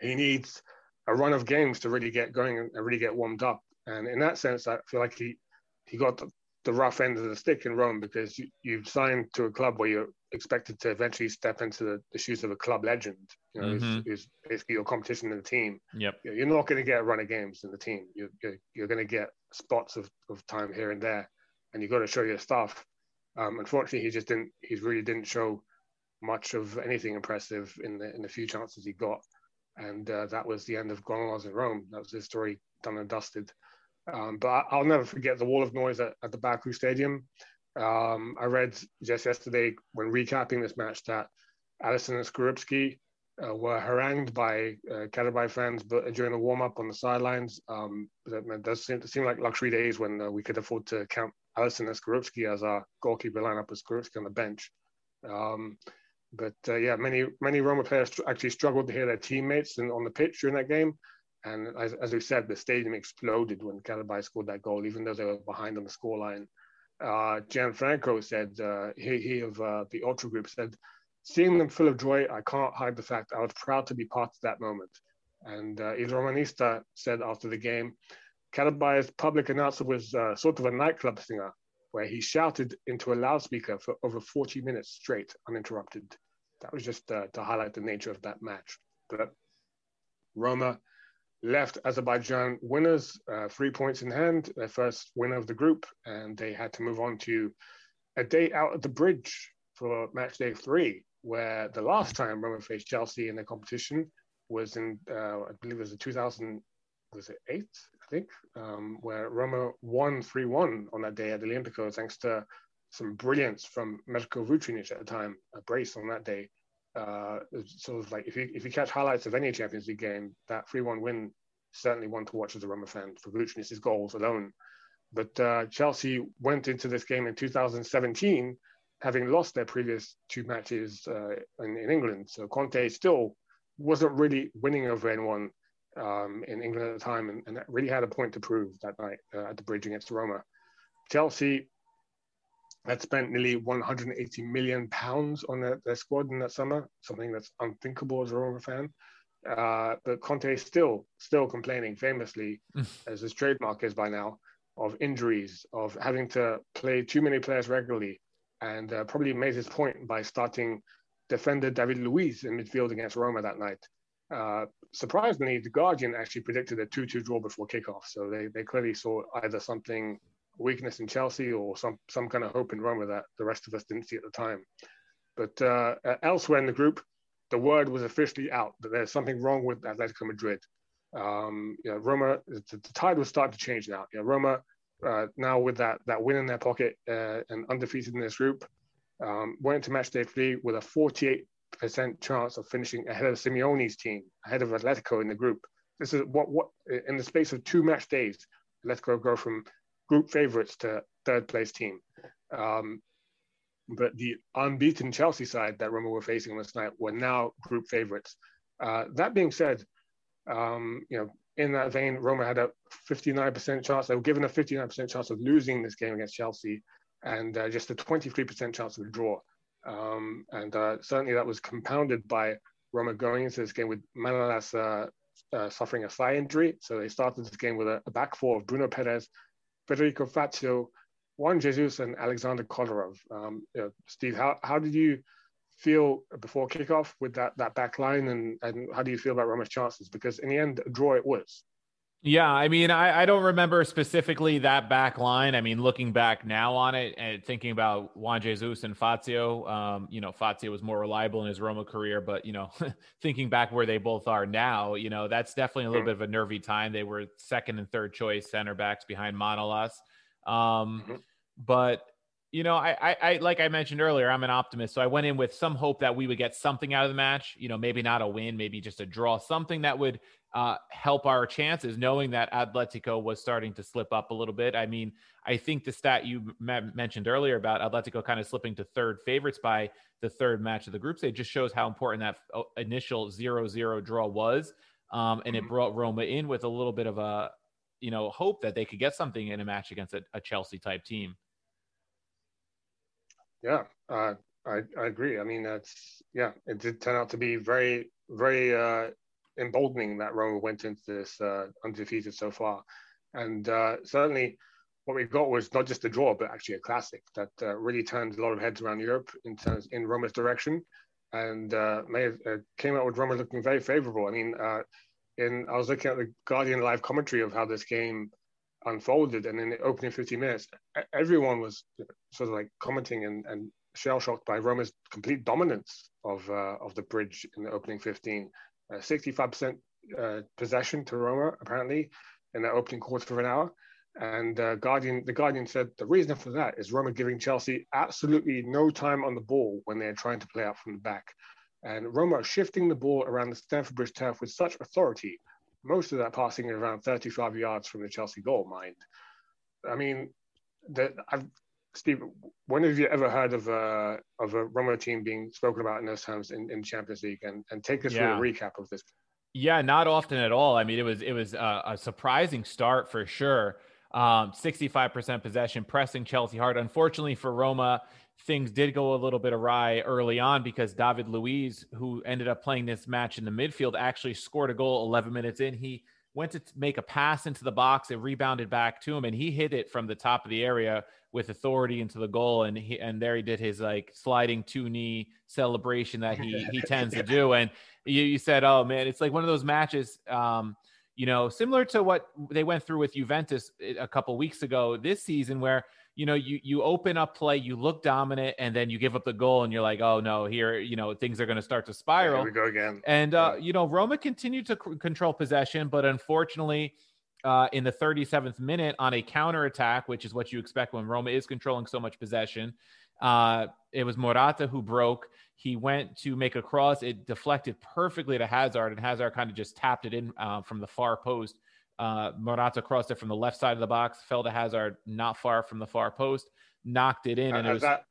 Speaker 1: he needs a run of games to really get going and really get warmed up. And in that sense, I feel like he he got the, the rough end of the stick in Rome because you, you've signed to a club where you're expected to eventually step into the, the shoes of a club legend, you know, mm-hmm. who's, who's, basically your competition in the team.
Speaker 2: Yep.
Speaker 1: You're not going to get a run of games in the team. You're, you're, you're going to get spots of, of time here and there, and you've got to show your stuff. Um, unfortunately, he just didn't, he really didn't show much of anything impressive in the, in the few chances he got. And uh, that was the end of Gonalons in Rome. That was his story done and dusted. Um, but I'll never forget the wall of noise at, at the Baku Stadium. Um, I read just yesterday when recapping this match that Alisson and Skorupski uh, were harangued by uh, fans but during the warm up on the sidelines. Um, that does seem seem like luxury days when uh, we could afford to count Alisson and Skorupski as our goalkeeper lineup with Skorupski on the bench. Um, but uh, yeah, many many Roma players actually struggled to hear their teammates in, on the pitch during that game. And as, as we said, the stadium exploded when Karabakh scored that goal, even though they were behind on the scoreline. Uh, Gianfranco said, uh, he, he of uh, the Ultra Group said, seeing them full of joy, I can't hide the fact I was proud to be part of that moment. And uh, Il Romanista said after the game, Karabakh's public announcer was uh, sort of a nightclub singer, where he shouted into a loudspeaker for over 40 minutes straight, uninterrupted. That was just uh, to highlight the nature of that match. But Roma left Azerbaijan winners, uh, three points in hand, their first win of the group, and they had to move on to a day out at the bridge for match day three, where the last time Roma faced Chelsea in the competition was in, uh, I believe it was in 2000, was it eight, I think, um, where Roma won 3 1 on that day at the Olimpico, thanks to some brilliance from Mirko Vucinic at the time, a brace on that day uh, sort of like if you if you catch highlights of any Champions League game, that three one win certainly one to watch as a Roma fan for Vucinic's goals alone. But uh, Chelsea went into this game in 2017 having lost their previous two matches uh, in, in, England. So Conte still wasn't really winning over anyone um, in England at the time, and, and, really had a point to prove that night uh, at the bridge against Roma. Chelsea had spent nearly 180 million pounds on their, their, squad in that summer, something that's unthinkable as a Roma fan. Uh, but Conte is still, still complaining famously, as his trademark is by now, of injuries, of having to play too many players regularly, and uh, probably made his point by starting defender David Luiz in midfield against Roma that night. Uh, surprisingly, the Guardian actually predicted a 2-2 draw before kickoff, so they, they clearly saw either something weakness in Chelsea or some some kind of hope in Roma that the rest of us didn't see at the time. But uh, elsewhere in the group, the word was officially out that there's something wrong with Atletico Madrid. Um, you know, Roma, the, the, tide was starting to change now. You know, Roma uh, now with that that win in their pocket uh, and undefeated in this group, um, went into match day three with a 48% chance of finishing ahead of Simeone's team, ahead of Atletico in the group. This is what what in the space of two match days, Atletico go from group favourites to third place team. Um, but the unbeaten Chelsea side that Roma were facing last night were now group favourites. Uh, that being said, um, you know, in that vein, Roma had a 59% chance. They were given a 59% chance of losing this game against Chelsea, and uh, just a 23% chance of a draw. Um, and uh, certainly that was compounded by Roma going into this game with Manolas uh, uh, suffering a thigh injury. So they started this game with a, a back four of Bruno Peres, Federico Fazio, Juan Jesus, and Alexander Kolarov. Um, you know, Steve, how, how did you feel before kickoff with that that back line, and, and how do you feel about Roma's chances? Because in the end, a draw it was.
Speaker 2: Yeah, I mean, I, I don't remember specifically that back line. I mean, looking back now on it and thinking about Juan Jesus and Fazio, um, you know, Fazio was more reliable in his Roma career, but you know, thinking back where they both are now, you know, that's definitely a little mm-hmm. bit of a nervy time. They were second and third choice center backs behind Manolas. Um, mm-hmm. But you know, I, I, I, like I mentioned earlier, I'm an optimist, so I went in with some hope that we would get something out of the match. You know, maybe not a win, maybe just a draw, something that would uh, help our chances, knowing that Atletico was starting to slip up a little bit. I mean, I think the stat you mentioned earlier about Atletico kind of slipping to third favorites by the third match of the group stage just shows how important that initial zero-zero draw was, um, and it mm-hmm. brought Roma in with a little bit of a, you know, hope that they could get something in a match against a, a Chelsea type team.
Speaker 1: Yeah, uh, I, I agree. I mean, that's yeah, it did turn out to be very, very uh, emboldening that Roma went into this uh, undefeated so far, and uh, certainly what we got was not just a draw, but actually a classic that uh, really turned a lot of heads around Europe in terms in Roma's direction, and uh, may have, uh, came out with Roma looking very favourable. I mean, uh, in I was looking at the Guardian live commentary of how this game unfolded, and in the opening 50 minutes, everyone was sort of like commenting and, and shell shocked by Roma's complete dominance of uh, of the bridge in the opening 15. 65% uh, possession to Roma apparently in that opening quarter of an hour and uh, Guardian, the Guardian said the reason for that is Roma giving Chelsea absolutely no time on the ball when they're trying to play out from the back. And Roma shifting the ball around the Stamford Bridge turf with such authority. Most of that passing around 35 yards from the Chelsea goal, mind. I mean, that I've, Steve, when have you ever heard of a of a Roma team being spoken about in those terms in, in Champions League? And and take us yeah. through a recap of this.
Speaker 2: Yeah, not often at all. I mean, it was it was a, a surprising start for sure. Um, 65% possession, pressing Chelsea hard. Unfortunately for Roma, things did go a little bit awry early on because David Luiz, who ended up playing this match in the midfield, actually scored a goal 11 minutes in. He went to make a pass into the box, it rebounded back to him, and he hit it from the top of the area with authority into the goal. And he and there he did his like sliding two knee celebration that he he tends to do. And you, you said, oh man, it's like one of those matches. Um, you know, similar to what they went through with Juventus eh, a couple weeks ago this season, where you know you you open up play, you look dominant, and then you give up the goal, and you're like, oh no, here you know things are going to start to spiral.
Speaker 1: Here we go again.
Speaker 2: And uh, you know, Roma continued to c- control possession, but unfortunately. Uh, in the 37th minute on a counter attack, which is what you expect when Roma is controlling so much possession. Uh, it was Morata who broke. He went to make a cross. It deflected perfectly to Hazard, and Hazard kind of just tapped it in uh, from the far post. Uh, Morata crossed it from the left side of the box, fell to Hazard not far from the far post, knocked it in. And
Speaker 1: at,
Speaker 2: it was,
Speaker 1: that,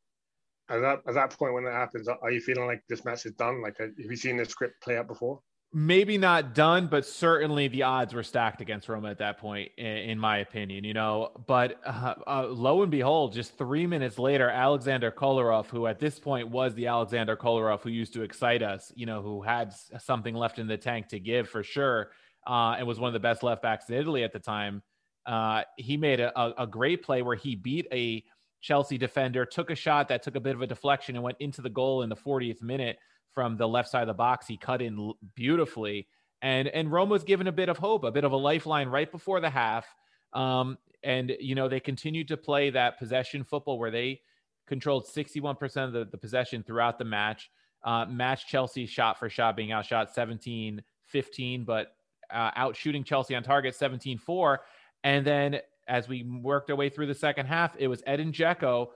Speaker 1: at that at that point when that happens, are you feeling like this match is done? Like, have you seen the script play out before?
Speaker 2: Maybe not done, but certainly the odds were stacked against Roma at that point, in, in my opinion. You know, but uh, uh, lo and behold, just three minutes later, Alexander Kolarov, who at this point was the Alexander Kolarov who used to excite us, you know, who had something left in the tank to give for sure, uh, and was one of the best left backs in Italy at the time. Uh, he made a, a, a great play where he beat a Chelsea defender, took a shot that took a bit of a deflection and went into the goal in the 40th minute from the left side of the box. He cut in beautifully, and and Rome was given a bit of hope, a bit of a lifeline right before the half. Um, and you know they continued to play that possession football where they controlled 61% of the, the possession throughout the match. Uh, match Chelsea shot for shot, being outshot 17 15, but uh, out shooting Chelsea on target 17 4. And then as we worked our way through the second half, it was Edin Dzeko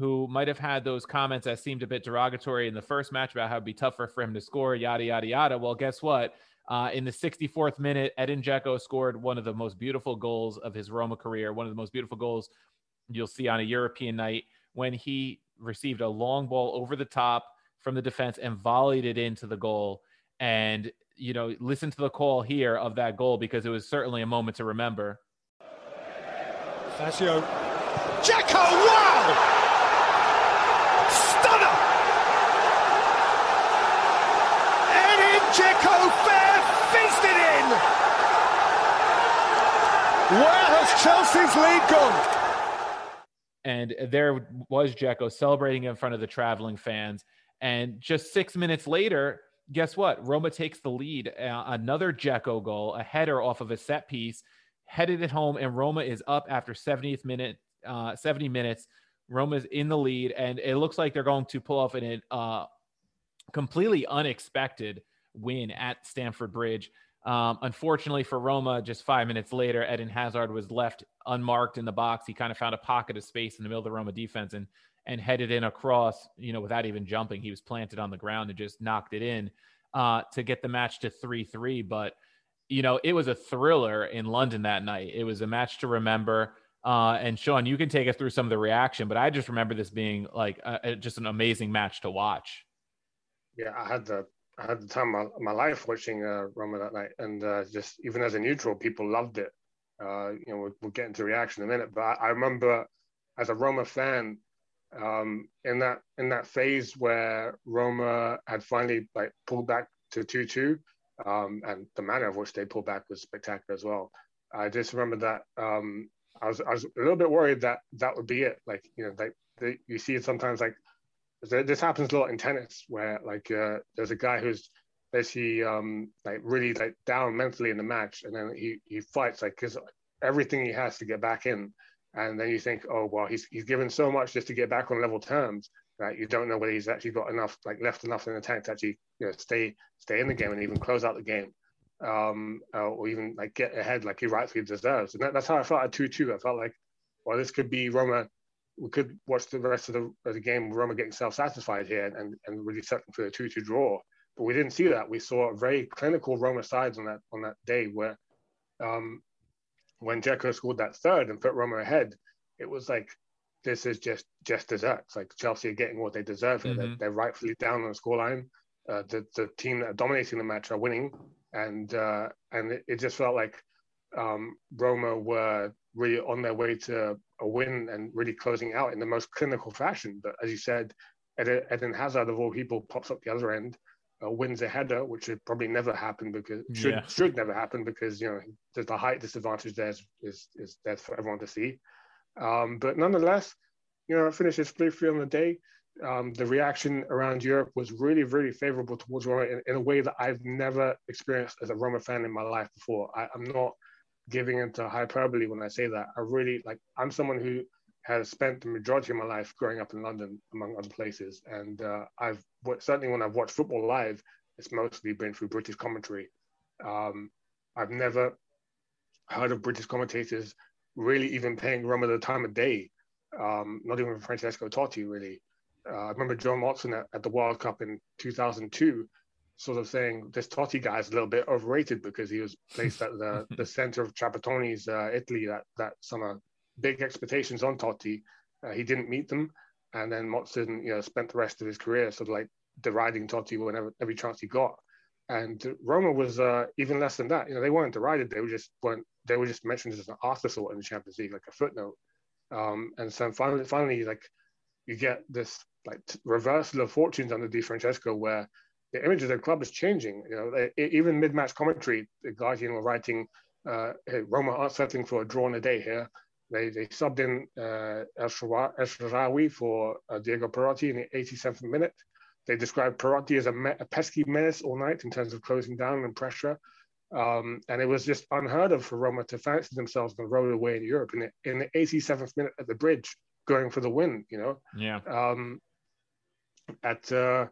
Speaker 2: who might have had those comments that seemed a bit derogatory in the first match about how it'd be tougher for him to score, yada, yada, yada. Well, guess what? Uh, in the 64th minute, Edin Dzeko scored one of the most beautiful goals of his Roma career, one of the most beautiful goals you'll see on a European night when he received a long ball over the top from the defense and volleyed it into the goal. And, you know, listen to the call here of that goal because it was certainly a moment to remember.
Speaker 3: Dzeko, wow! Dzeko fair feasted in! Where has Chelsea's lead gone?
Speaker 2: And there was Dzeko celebrating in front of the traveling fans. And just six minutes later, guess what? Roma takes the lead. Uh, another Dzeko goal, a header off of a set piece, headed it home, and Roma is up after 70th minute, uh, 70 minutes. Roma's in the lead, and it looks like they're going to pull off an uh, completely unexpected win at Stamford Bridge. Um, unfortunately for Roma, just five minutes later, Eden Hazard was left unmarked in the box. He kind of found a pocket of space in the middle of the Roma defense and and headed in across, you know, without even jumping. He was planted on the ground and just knocked it in uh, to get the match to three three. But you know, it was a thriller in London that night. It was a match to remember. Uh, and Sean, you can take us through some of the reaction, but I just remember this being like a, a, just an amazing match to watch.
Speaker 1: Yeah, I had the I had the time of my, life watching uh, Roma that night, and uh, just even as a neutral, people loved it. Uh, you know, we'll, we'll, get into reaction in a minute, but I, I, remember as a Roma fan, Um, in that in that phase where Roma had finally like pulled back to two two, um, and the manner of which they pulled back was spectacular as well. I just remember that um, I was I was a little bit worried that that would be it. Like you know, like you see it sometimes like this happens a lot in tennis where like uh, there's a guy who's basically um, like really like down mentally in the match, and then he he fights like because everything he has to get back in, and then you think, oh well, he's he's given so much just to get back on level terms that you don't know whether he's actually got enough like left enough in the tank to actually you know stay stay in the game and even close out the game. Um, uh, or even like get ahead like he rightfully deserves, and that, that's how I felt at two two. I felt like, well, this could be Roma we could watch the rest of the, of the game, Roma getting self-satisfied here and, and really settling for a 2-2 draw. But we didn't see that. We saw a very clinical Roma sides on that on that day where um, when Dzeko scored that third and put Roma ahead, it was like this is just just desserts. Like Chelsea are getting what they deserve. Mm-hmm. They're, they're, rightfully down on the scoreline. Uh, the the team that are dominating the match are winning, and uh, and it, it, just felt like um, Roma were really on their way to a win and really closing out in the most clinical fashion. But as you said, Eden Hazard of all people pops up the other end, uh, wins a header, which would probably never happen because should yeah. should never happen because you know there's the height disadvantage there is is, is there for everyone to see. Um, but nonetheless, you know, finishes three three on the day. Um, the reaction around Europe was really, really favorable towards Roma in, in, a way that I've never experienced as a Roma fan in my life before. I, I'm not giving into hyperbole when I say that. I really like. I'm someone who has spent the majority of my life growing up in London, among other places, and uh, I've certainly when I've watched football live, it's mostly been through British commentary. Um, I've never heard of British commentators really even paying Roma the time of day. Um, not even Francesco Totti, really. Uh, I remember John Motson at, at the World Cup in 2002 sort of saying this Totti guy is a little bit overrated because he was placed at the, the center of Trapattoni's uh, Italy that, that summer. Big expectations on Totti. Uh, he didn't meet them. And then Motson, you know, spent the rest of his career sort of like deriding Totti whenever every chance he got. And Roma was uh, even less than that. You know, they weren't derided. They were just weren't. They were just mentioned as an afterthought in the Champions League, like a footnote. Um, and so finally, finally, like you get this like reversal of fortunes under Di Francesco, where the image of the club is changing. You know, even mid-match commentary, the Guardian were writing, uh, hey, Roma aren't settling for a draw in a day here. They, they subbed in uh, El Shaarawy for uh, Diego Perotti in the 87th minute. They described Perotti as a, me- a, pesky menace all night in terms of closing down and pressure. Um, and it was just unheard of for Roma to fancy themselves on the road away in Europe in the, in the 87th minute at the bridge, going for the win, you know?
Speaker 2: Yeah.
Speaker 1: Um, at, uh,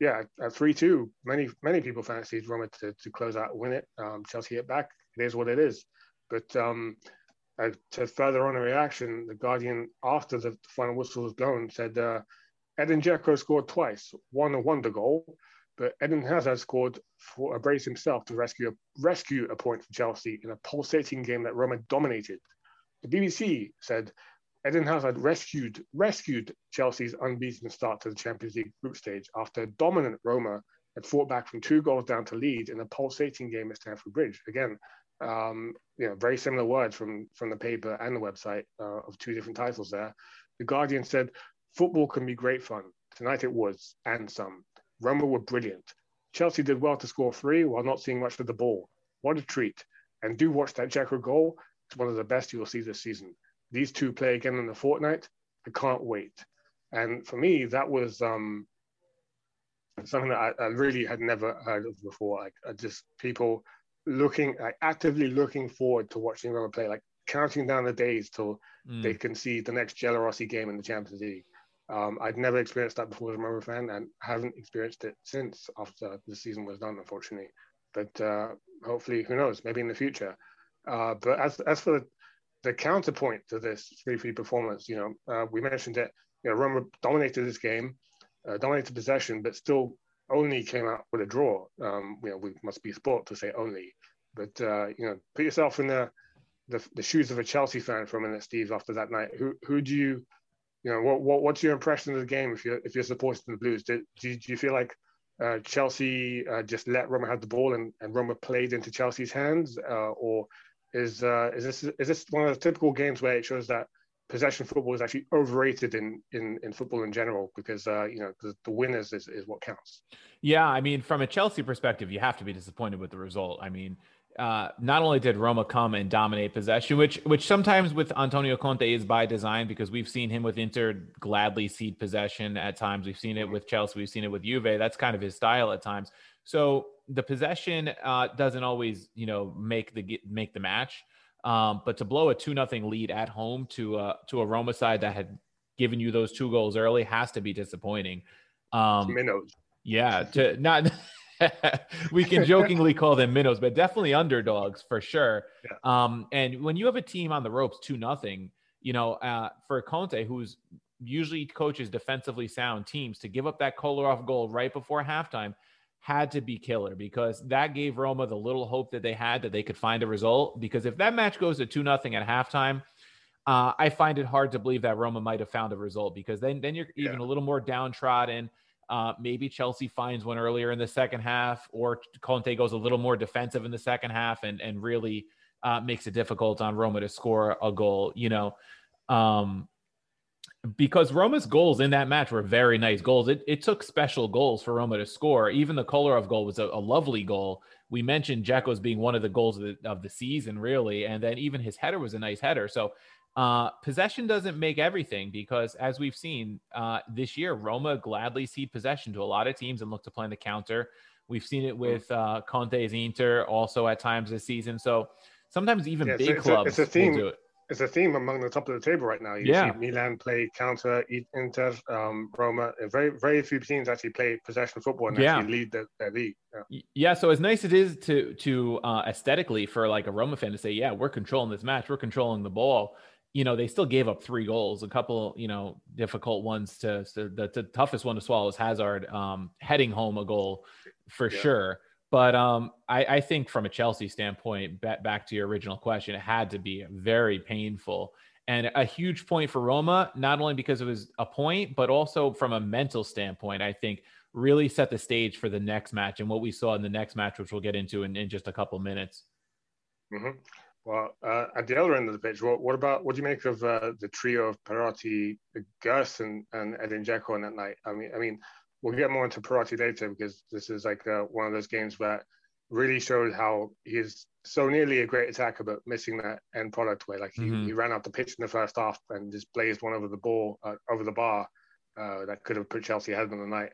Speaker 1: yeah, at three two, many many people fancied Roma to, to close out win it. Um, Chelsea hit back. It is what it is. But um, uh, to further on a reaction, the Guardian after the final whistle was blown said uh, Edin Dzeko scored twice, one a wonder goal, but Eden Hazard scored for a brace himself to rescue a, rescue a point for Chelsea in a pulsating game that Roma dominated. The BBC said Eden Hazard rescued rescued Chelsea's unbeaten start to the Champions League group stage after dominant Roma had fought back from two goals down to lead in a pulsating game at Stamford Bridge. Again, um, you know, very similar words from from the paper and the website uh, of two different titles there. The Guardian said, "Football can be great fun. Tonight it was, and some. Roma were brilliant. Chelsea did well to score three while not seeing much of the ball. What a treat! And do watch that Dzeko goal. It's one of the best you will see this season these two play again in the fortnight. I can't wait. And for me, that was um, something that I, I, really had never heard of before. Like uh, just people looking, like, actively looking forward to watching Roma play, like counting down the days till mm. they can see the next Giallorossi game in the Champions League. Um, I'd never experienced that before as a Roma fan, and haven't experienced it since after the season was done, unfortunately. But uh, hopefully, who knows? Maybe in the future. Uh, but as as for the the counterpoint to this 3-3 performance, you know, uh, we mentioned it, you know, Roma dominated this game, uh, dominated possession, but still only came out with a draw. Um, you know, we must be sport to say only, but uh, you know, put yourself in the, the, the shoes of a Chelsea fan for a minute, Steve. After that night, who who do you, you know, what, what what's your impression of the game if you're if you're supporting the Blues? Did, do, do you feel like uh, Chelsea uh, just let Roma have the ball and, and Roma played into Chelsea's hands, uh, or is uh, is this is this one of the typical games where it shows that possession football is actually overrated in in, in football in general because uh, you know the, winners is, is what counts.
Speaker 2: Yeah, I mean, from a Chelsea perspective, you have to be disappointed with the result. I mean, uh, not only did Roma come and dominate possession, which which sometimes with Antonio Conte is by design because we've seen him with Inter gladly cede possession at times. We've seen it with Chelsea. We've seen it with Juve. That's kind of his style at times. So the possession uh, doesn't always, you know, make the make the match. Um, but to blow a two nothing lead at home to uh, to a Roma side that had given you those two goals early has to be disappointing. Um,
Speaker 1: Minnows.
Speaker 2: Yeah, to not. we can jokingly call them minnows, but definitely underdogs for sure. Yeah. Um, and when you have a team on the ropes, two nothing, you know, uh, for Conte, who's usually coaches defensively sound teams, to give up that Kolarov goal right before halftime had to be killer because that gave Roma the little hope that they had that they could find a result. Because if that match goes to two nothing at halftime, uh, I find it hard to believe that Roma might have found a result because then then you're even yeah. a little more downtrodden. Uh, maybe Chelsea finds one earlier in the second half, or Conte goes a little more defensive in the second half and and really uh, makes it difficult on Roma to score a goal. You know, um, because Roma's goals in that match were very nice goals. It, it took special goals for Roma to score. Even the Kolarov goal was a, a lovely goal. We mentioned Dzeko's being one of the goals of the, of the season, really, and then even his header was a nice header. So uh, possession doesn't make everything because, as we've seen uh, this year, Roma gladly cede possession to a lot of teams and look to play in the counter. We've seen it with uh, Conte's Inter also at times this season. So sometimes even yeah, big it's clubs
Speaker 1: a, it's a theme. will do it. It's a theme among the top of the table right now. You yeah. see Milan play counter, Inter, um, Roma. Very, very few teams actually play possession football and yeah. actually lead the, their league.
Speaker 2: Yeah. yeah. So as nice it is to to uh, aesthetically for like a Roma fan to say, yeah, we're controlling this match, we're controlling the ball you know, they still gave up three goals, a couple, you know, difficult ones to, to the, the, toughest one to swallow is Hazard um, heading home a goal for yeah. sure. But um, I, I, think from a Chelsea standpoint, back, to your original question, it had to be very painful and a huge point for Roma, not only because it was a point, but also from a mental standpoint, I think really set the stage for the next match and what we saw in the next match, which we'll get into in, in just a couple minutes.
Speaker 1: Mm-hmm. Well, uh, at the other end of the pitch, what, what about what do you make of uh, the trio of Perotti, Gus, and, and Edin Dzeko on that night? I mean, I mean, we'll get more into Perotti later because this is like uh, one of those games that really showed how he's so nearly a great attacker, but missing that end product where like he, mm-hmm. he ran out the pitch in the first half and just blazed one over the ball uh, over the bar uh, that could have put Chelsea ahead in the night.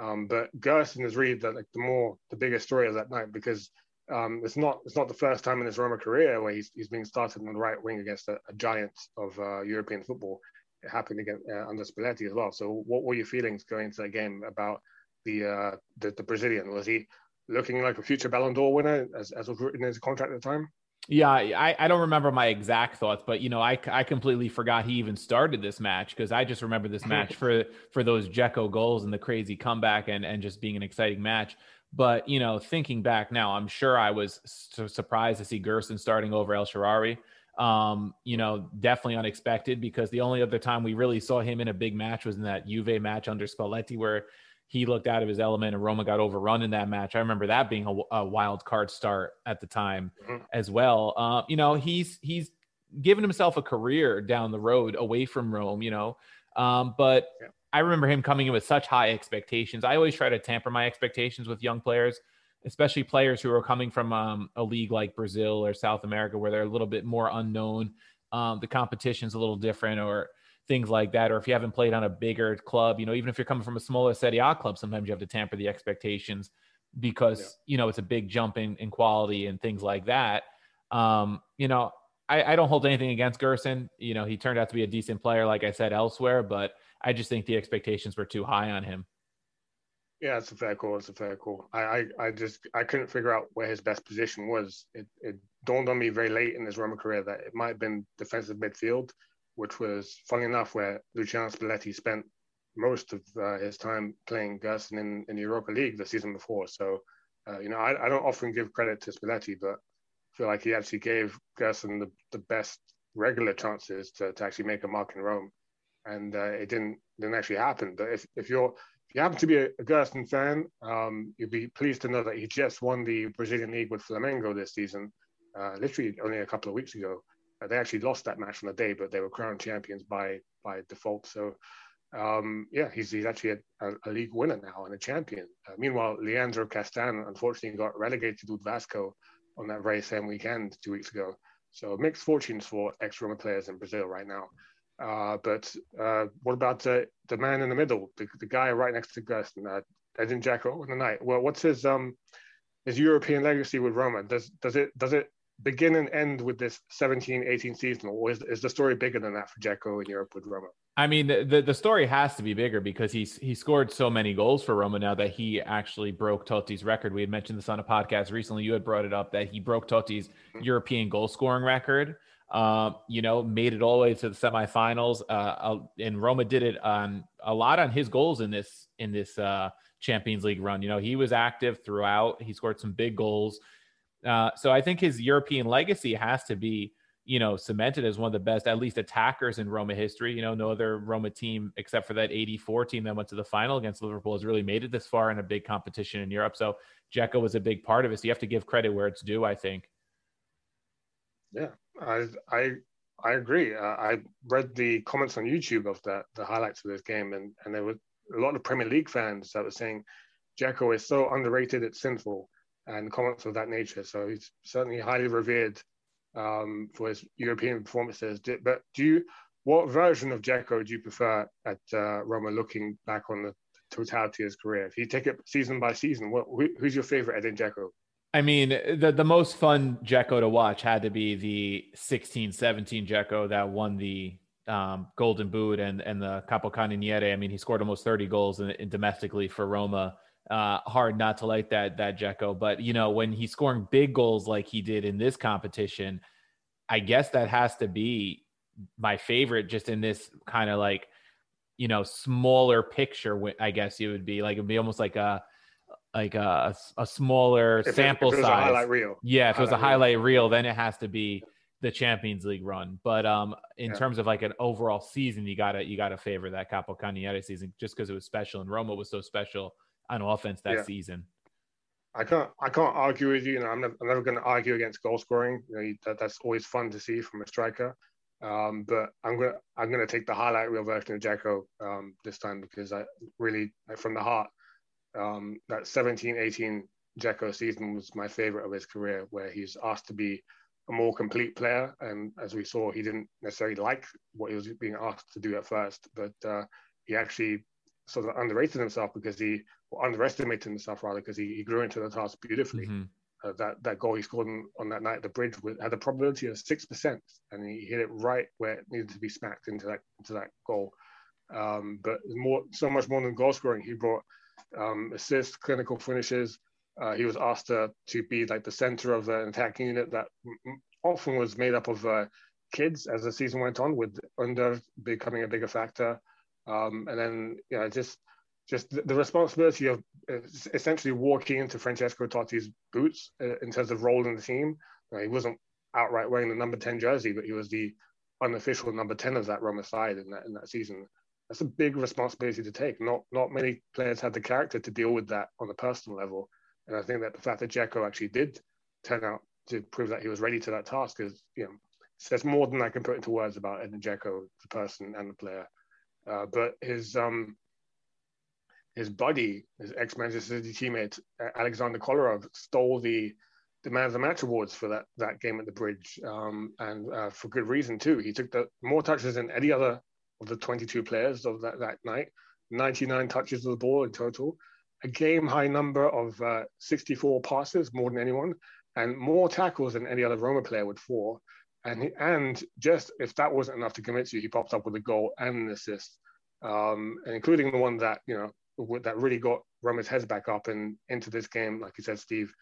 Speaker 1: Um, but Gerson has really the like the more the bigger story of that night because um, it's not it's not the first time in his Roma career where he's, he's been started on the right wing against a, a giant of uh, European football. It happened again uh, under Spalletti as well. So, what were your feelings going into that game about the, uh, the, the Brazilian? Was he looking like a future Ballon d'Or winner, as, as was written in his contract at the time?
Speaker 2: Yeah, I, I don't remember my exact thoughts, but you know, I, I completely forgot he even started this match because I just remember this match for for those Dzeko goals and the crazy comeback and and just being an exciting match. But you know, thinking back now, I'm sure I was so surprised to see Gerson starting over El Shaarawy. Um, you know, definitely unexpected because the only other time we really saw him in a big match was in that Juve match under Spalletti, where he looked out of his element and Roma got overrun in that match. I remember that being a, a wild card start at the time mm-hmm. as well. Uh, you know, he's he's given himself a career down the road away from Rome. You know, um, but yeah. I remember him coming in with such high expectations. I always try to tamper my expectations with young players, especially players who are coming from um, a league like Brazil or South America where they're a little bit more unknown. Um, the competition's a little different, or things like that. Or if you haven't played on a bigger club, you know, even if you're coming from a smaller Serie A club, sometimes you have to tamper the expectations because yeah. you know it's a big jump in, in quality and things like that. Um, you know, I, I don't hold anything against Gerson. You know, he turned out to be a decent player, like I said elsewhere, but I just think the expectations were too high on him.
Speaker 1: Yeah, it's a fair call. It's a fair call. I, I, I just I couldn't figure out where his best position was. It, it dawned on me very late in his Roma career that it might have been defensive midfield, which was funny enough where Luciano Spalletti spent most of uh, his time playing Gerson in, in the Europa League the season before. So, uh, you know, I, I don't often give credit to Spalletti, but I feel like he actually gave Gerson the, the best regular chances to, to actually make a mark in Rome and uh, it didn't didn't actually happen. But if, if you're if you happen to be a, a Gerson fan, um, you'd be pleased to know that he just won the Brazilian league with Flamengo this season, uh, literally only a couple of weeks ago. Uh, they actually lost that match on the day, but they were crowned champions by by default. So um, yeah, he's, he's actually a, a, league winner now and a champion. Uh, meanwhile, Leandro Castan unfortunately got relegated with Vasco on that very same weekend two weeks ago. So mixed fortunes for ex-Roma players in Brazil right now. Uh, but uh, what about uh, the man in the middle, the, the guy right next to Gerson, uh, Edin Dzeko in the night? Well, what's his um his European legacy with Roma? Does does it does it begin and end with this 17-18 season, or is, is the story bigger than that for Dzeko in Europe with Roma?
Speaker 2: I mean, the, the story has to be bigger because he's he scored so many goals for Roma now that he actually broke Totti's record. We had mentioned this on a podcast recently. You had brought it up that he broke Totti's mm-hmm. European goal scoring record. Uh, you know, made it all the way to the semifinals. Uh, and Roma did it on a lot on his goals in this in this uh, Champions League run. You know, he was active throughout. He scored some big goals. Uh, so I think his European legacy has to be you know, cemented as one of the best, at least attackers in Roma history. You know, no other Roma team except for that 84 team that went to the final against Liverpool has really made it this far in a big competition in Europe. So Dzeko was a big part of it. So you have to give credit where it's due, I think.
Speaker 1: Yeah, I I I agree. Uh, I read the comments on YouTube of that, the highlights of this game, and and there were a lot of Premier League fans that were saying Dzeko is so underrated, it's sinful, and comments of that nature. So he's certainly highly revered um, for his European performances. But do you, what version of Dzeko do you prefer at uh, Roma? Looking back on the totality of his career, if you take it season by season, what, who, who's your favorite Edin Dzeko?
Speaker 2: I mean, the the most fun Dzeko to watch had to be the 16 17 Dzeko that won the um, Golden Boot and, and the Capocannoniere. I mean, he scored almost 30 goals in, in domestically for Roma. Uh, hard not to like that that Dzeko, but you know when he's scoring big goals like he did in this competition, I guess that has to be my favorite. Just in this kind of like you know smaller picture, I guess it would be like it'd be almost like a like a, a smaller if sample it, size. Yeah, if highlight it was a highlight reel. reel, then it has to be the Champions League run. But um, in yeah. terms of like an overall season, you gotta you gotta favor that Capo Capocannoniere season just because it was special and Roma was so special on offense that yeah. season.
Speaker 1: I can't I can't argue with you. You know, I'm never, I'm never going to argue against goal scoring. You know, that, that's always fun to see from a striker. Um, but I'm gonna I'm gonna take the highlight reel version of Dzeko um, this time because I really from the heart um, that 17 18 Dzeko season was my favorite of his career, where he's asked to be a more complete player, and as we saw, he didn't necessarily like what he was being asked to do at first, but uh, he actually sort of underrated himself because he or underestimated himself rather because he, he grew into the task beautifully. Mm-hmm. Uh, that that goal he scored on, on that night at the bridge with, had a probability of six percent, and he hit it right where it needed to be smacked into that into that goal. Um, but more, so much more than goal scoring, he brought um, assists, clinical finishes. Uh, he was asked to, to be like the center of the attacking unit that often was made up of uh, kids as the season went on, with Under becoming a bigger factor. Um, and then, you know, just just the, responsibility of uh, essentially walking into Francesco Totti's boots uh, in terms of role in the team. Uh, he wasn't outright wearing the number 10 jersey, but he was the unofficial number 10 of that Roma side in that, in that season. That's a big responsibility to take. Not not many players had the character to deal with that on a personal level. And I think that the fact that Dzeko actually did turn out to prove that he was ready to that task is, you know, says more than I can put into words about Edin Dzeko, the person and the player. Uh, but his um, his buddy, his ex-Manchester City teammate Alexander Kolarov, stole the the man of the match awards for that that game at the bridge, um, and uh, for good reason too. He took the more touches than any other of the 22 players of that, that night, 99 touches of the ball in total, a game high number of uh, 64 passes, more than anyone, and more tackles than any other Roma player with four. And he, and just if that wasn't enough to convince you, he pops up with a goal and an assist, um, and including the one that you know that really got Roma's heads back up and into this game, like you said, Steve,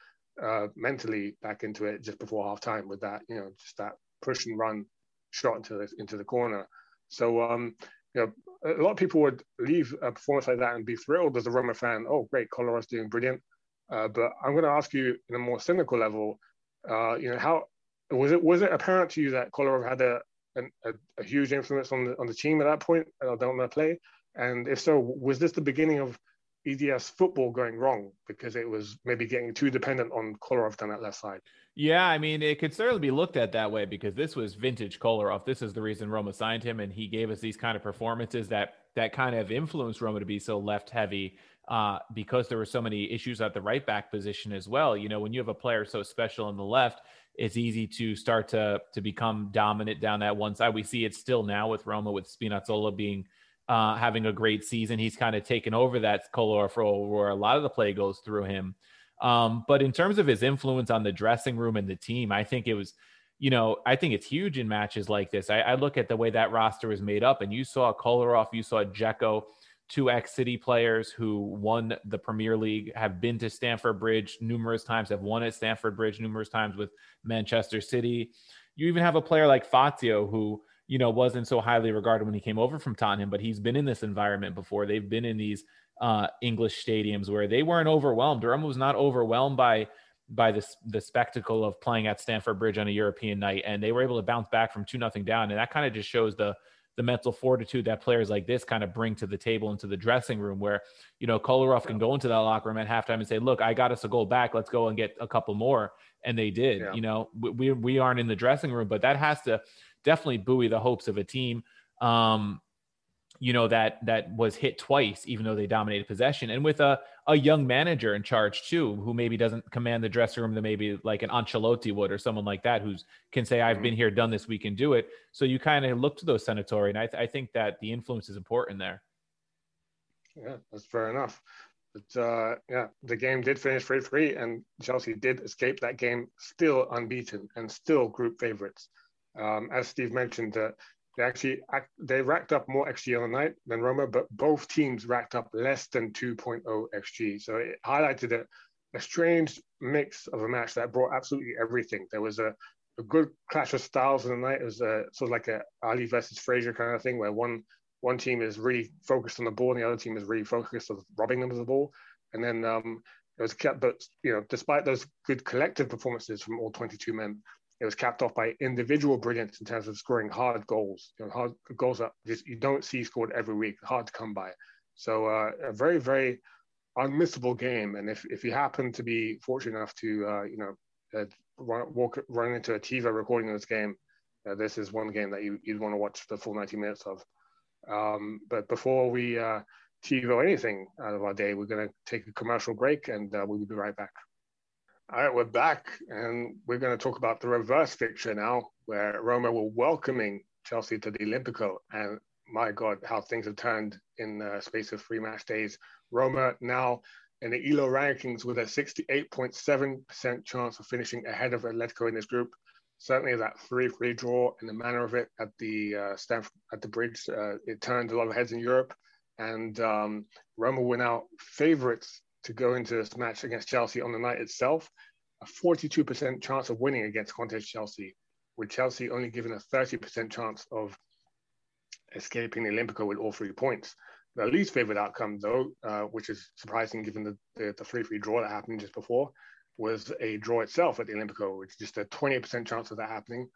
Speaker 1: uh, mentally back into it just before half time with that, you know, just that push and run shot into the, into the corner. So, um, you know, a lot of people would leave a performance like that and be thrilled as a Roma fan. Oh, great, Kolarov's doing brilliant. Uh, but I'm going to ask you in a more cynical level, uh, you know, how was it was it apparent to you that Kolarov had a, a, a huge influence on the on the team at that point on their play? And if so, was this the beginning of EDF football going wrong because it was maybe getting too dependent on Kolarov down that left side.
Speaker 2: Yeah, I mean, it could certainly be looked at that way because this was vintage Kolarov. This is the reason Roma signed him, and he gave us these kind of performances that that kind of influenced Roma to be so left heavy uh, because there were so many issues at the right back position as well. You know, when you have a player so special on the left, it's easy to start to to become dominant down that one side. We see it still now with Roma with Spinazzola being uh, having a great season. He's kind of taken over that Kolarov role where a lot of the play goes through him. Um, but in terms of his influence on the dressing room and the team, I think it was, you know, I think it's huge in matches like this. I, I look at the way that roster is made up, and you saw Kolarov, you saw Dzeko, two ex City players who won the Premier League, have been to Stamford Bridge numerous times, have won at Stamford Bridge numerous times with Manchester City. You even have a player like Fazio who you know, wasn't so highly regarded when he came over from Tottenham, but he's been in this environment before. They've been in these uh, English stadiums where they weren't overwhelmed. Durham was not overwhelmed by by the the spectacle of playing at Stamford Bridge on a European night, and they were able to bounce back from two nothing down, and that kind of just shows the the mental fortitude that players like this kind of bring to the table into the dressing room where you know Kolarov can go into that locker room at halftime and say look I got us a goal back let's go and get a couple more and they did yeah. you know we we aren't in the dressing room but that has to definitely buoy the hopes of a team. Um, you know that that was hit twice, even though they dominated possession, and with a a young manager in charge too, who maybe doesn't command the dressing room that maybe like an Ancelotti would or someone like that, who's can say I've been here, done this, we can do it. So you kind of look to those Senatori, and I, th- I think that the influence is important there.
Speaker 1: Yeah, that's fair enough. But uh, yeah, the game did finish 3 3, and Chelsea did escape that game still unbeaten and still group favourites. Um, as Steve mentioned, uh, they actually they racked up more xG on the night than Roma, but both teams racked up less than 2.0 xG. So it highlighted a, a strange mix of a match that brought absolutely everything. There was a, a good clash of styles in the night. It was a, sort of like a Ali versus Frazier kind of thing, where one one team is really focused on the ball and the other team is really focused on robbing them of the ball. And then um, it was kept, but you know, despite those good collective performances from all 22 men, it was capped off by individual brilliance in terms of scoring hard goals. You know, hard goals that just you don't see scored every week, hard to come by. So uh, a very, very unmissable game. And if, if you happen to be fortunate enough to, uh, you know, uh, run, walk, run into a TiVo recording of this game, uh, this is one game that you, you'd want to watch the full 90 minutes of. Um, but before we uh, TiVo anything out of our day, we're going to take a commercial break and uh, we'll be right back. All right, we're back, and we're going to talk about the reverse fixture now, where Roma were welcoming Chelsea to the Olimpico. And my God, how things have turned in the space of three match days. Roma now in the ELO rankings with a 68.7% chance of finishing ahead of Atletico in this group. Certainly, that 3 3 draw and the manner of it at the uh, Stamford, at the bridge, uh, it turned a lot of heads in Europe. And um, Roma were now favorites to go into this match against Chelsea on the night itself, a 42% chance of winning against Conte's Chelsea, with Chelsea only given a 30% chance of escaping the Olimpico with all three points. The least favored outcome, though, uh, which is surprising given the, the, the 3 3 draw that happened just before, was a draw itself at the Olimpico, which is just a 28% chance of that happening.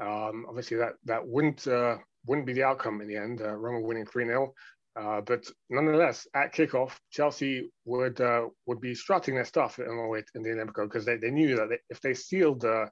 Speaker 1: Um, obviously, that that wouldn't uh, wouldn't be the outcome in the end. Uh, Roma winning 3 0. Uh, but nonetheless, at kickoff, Chelsea would uh, would be strutting their stuff in the way in the Olimpico because they, they knew that they, if they sealed uh,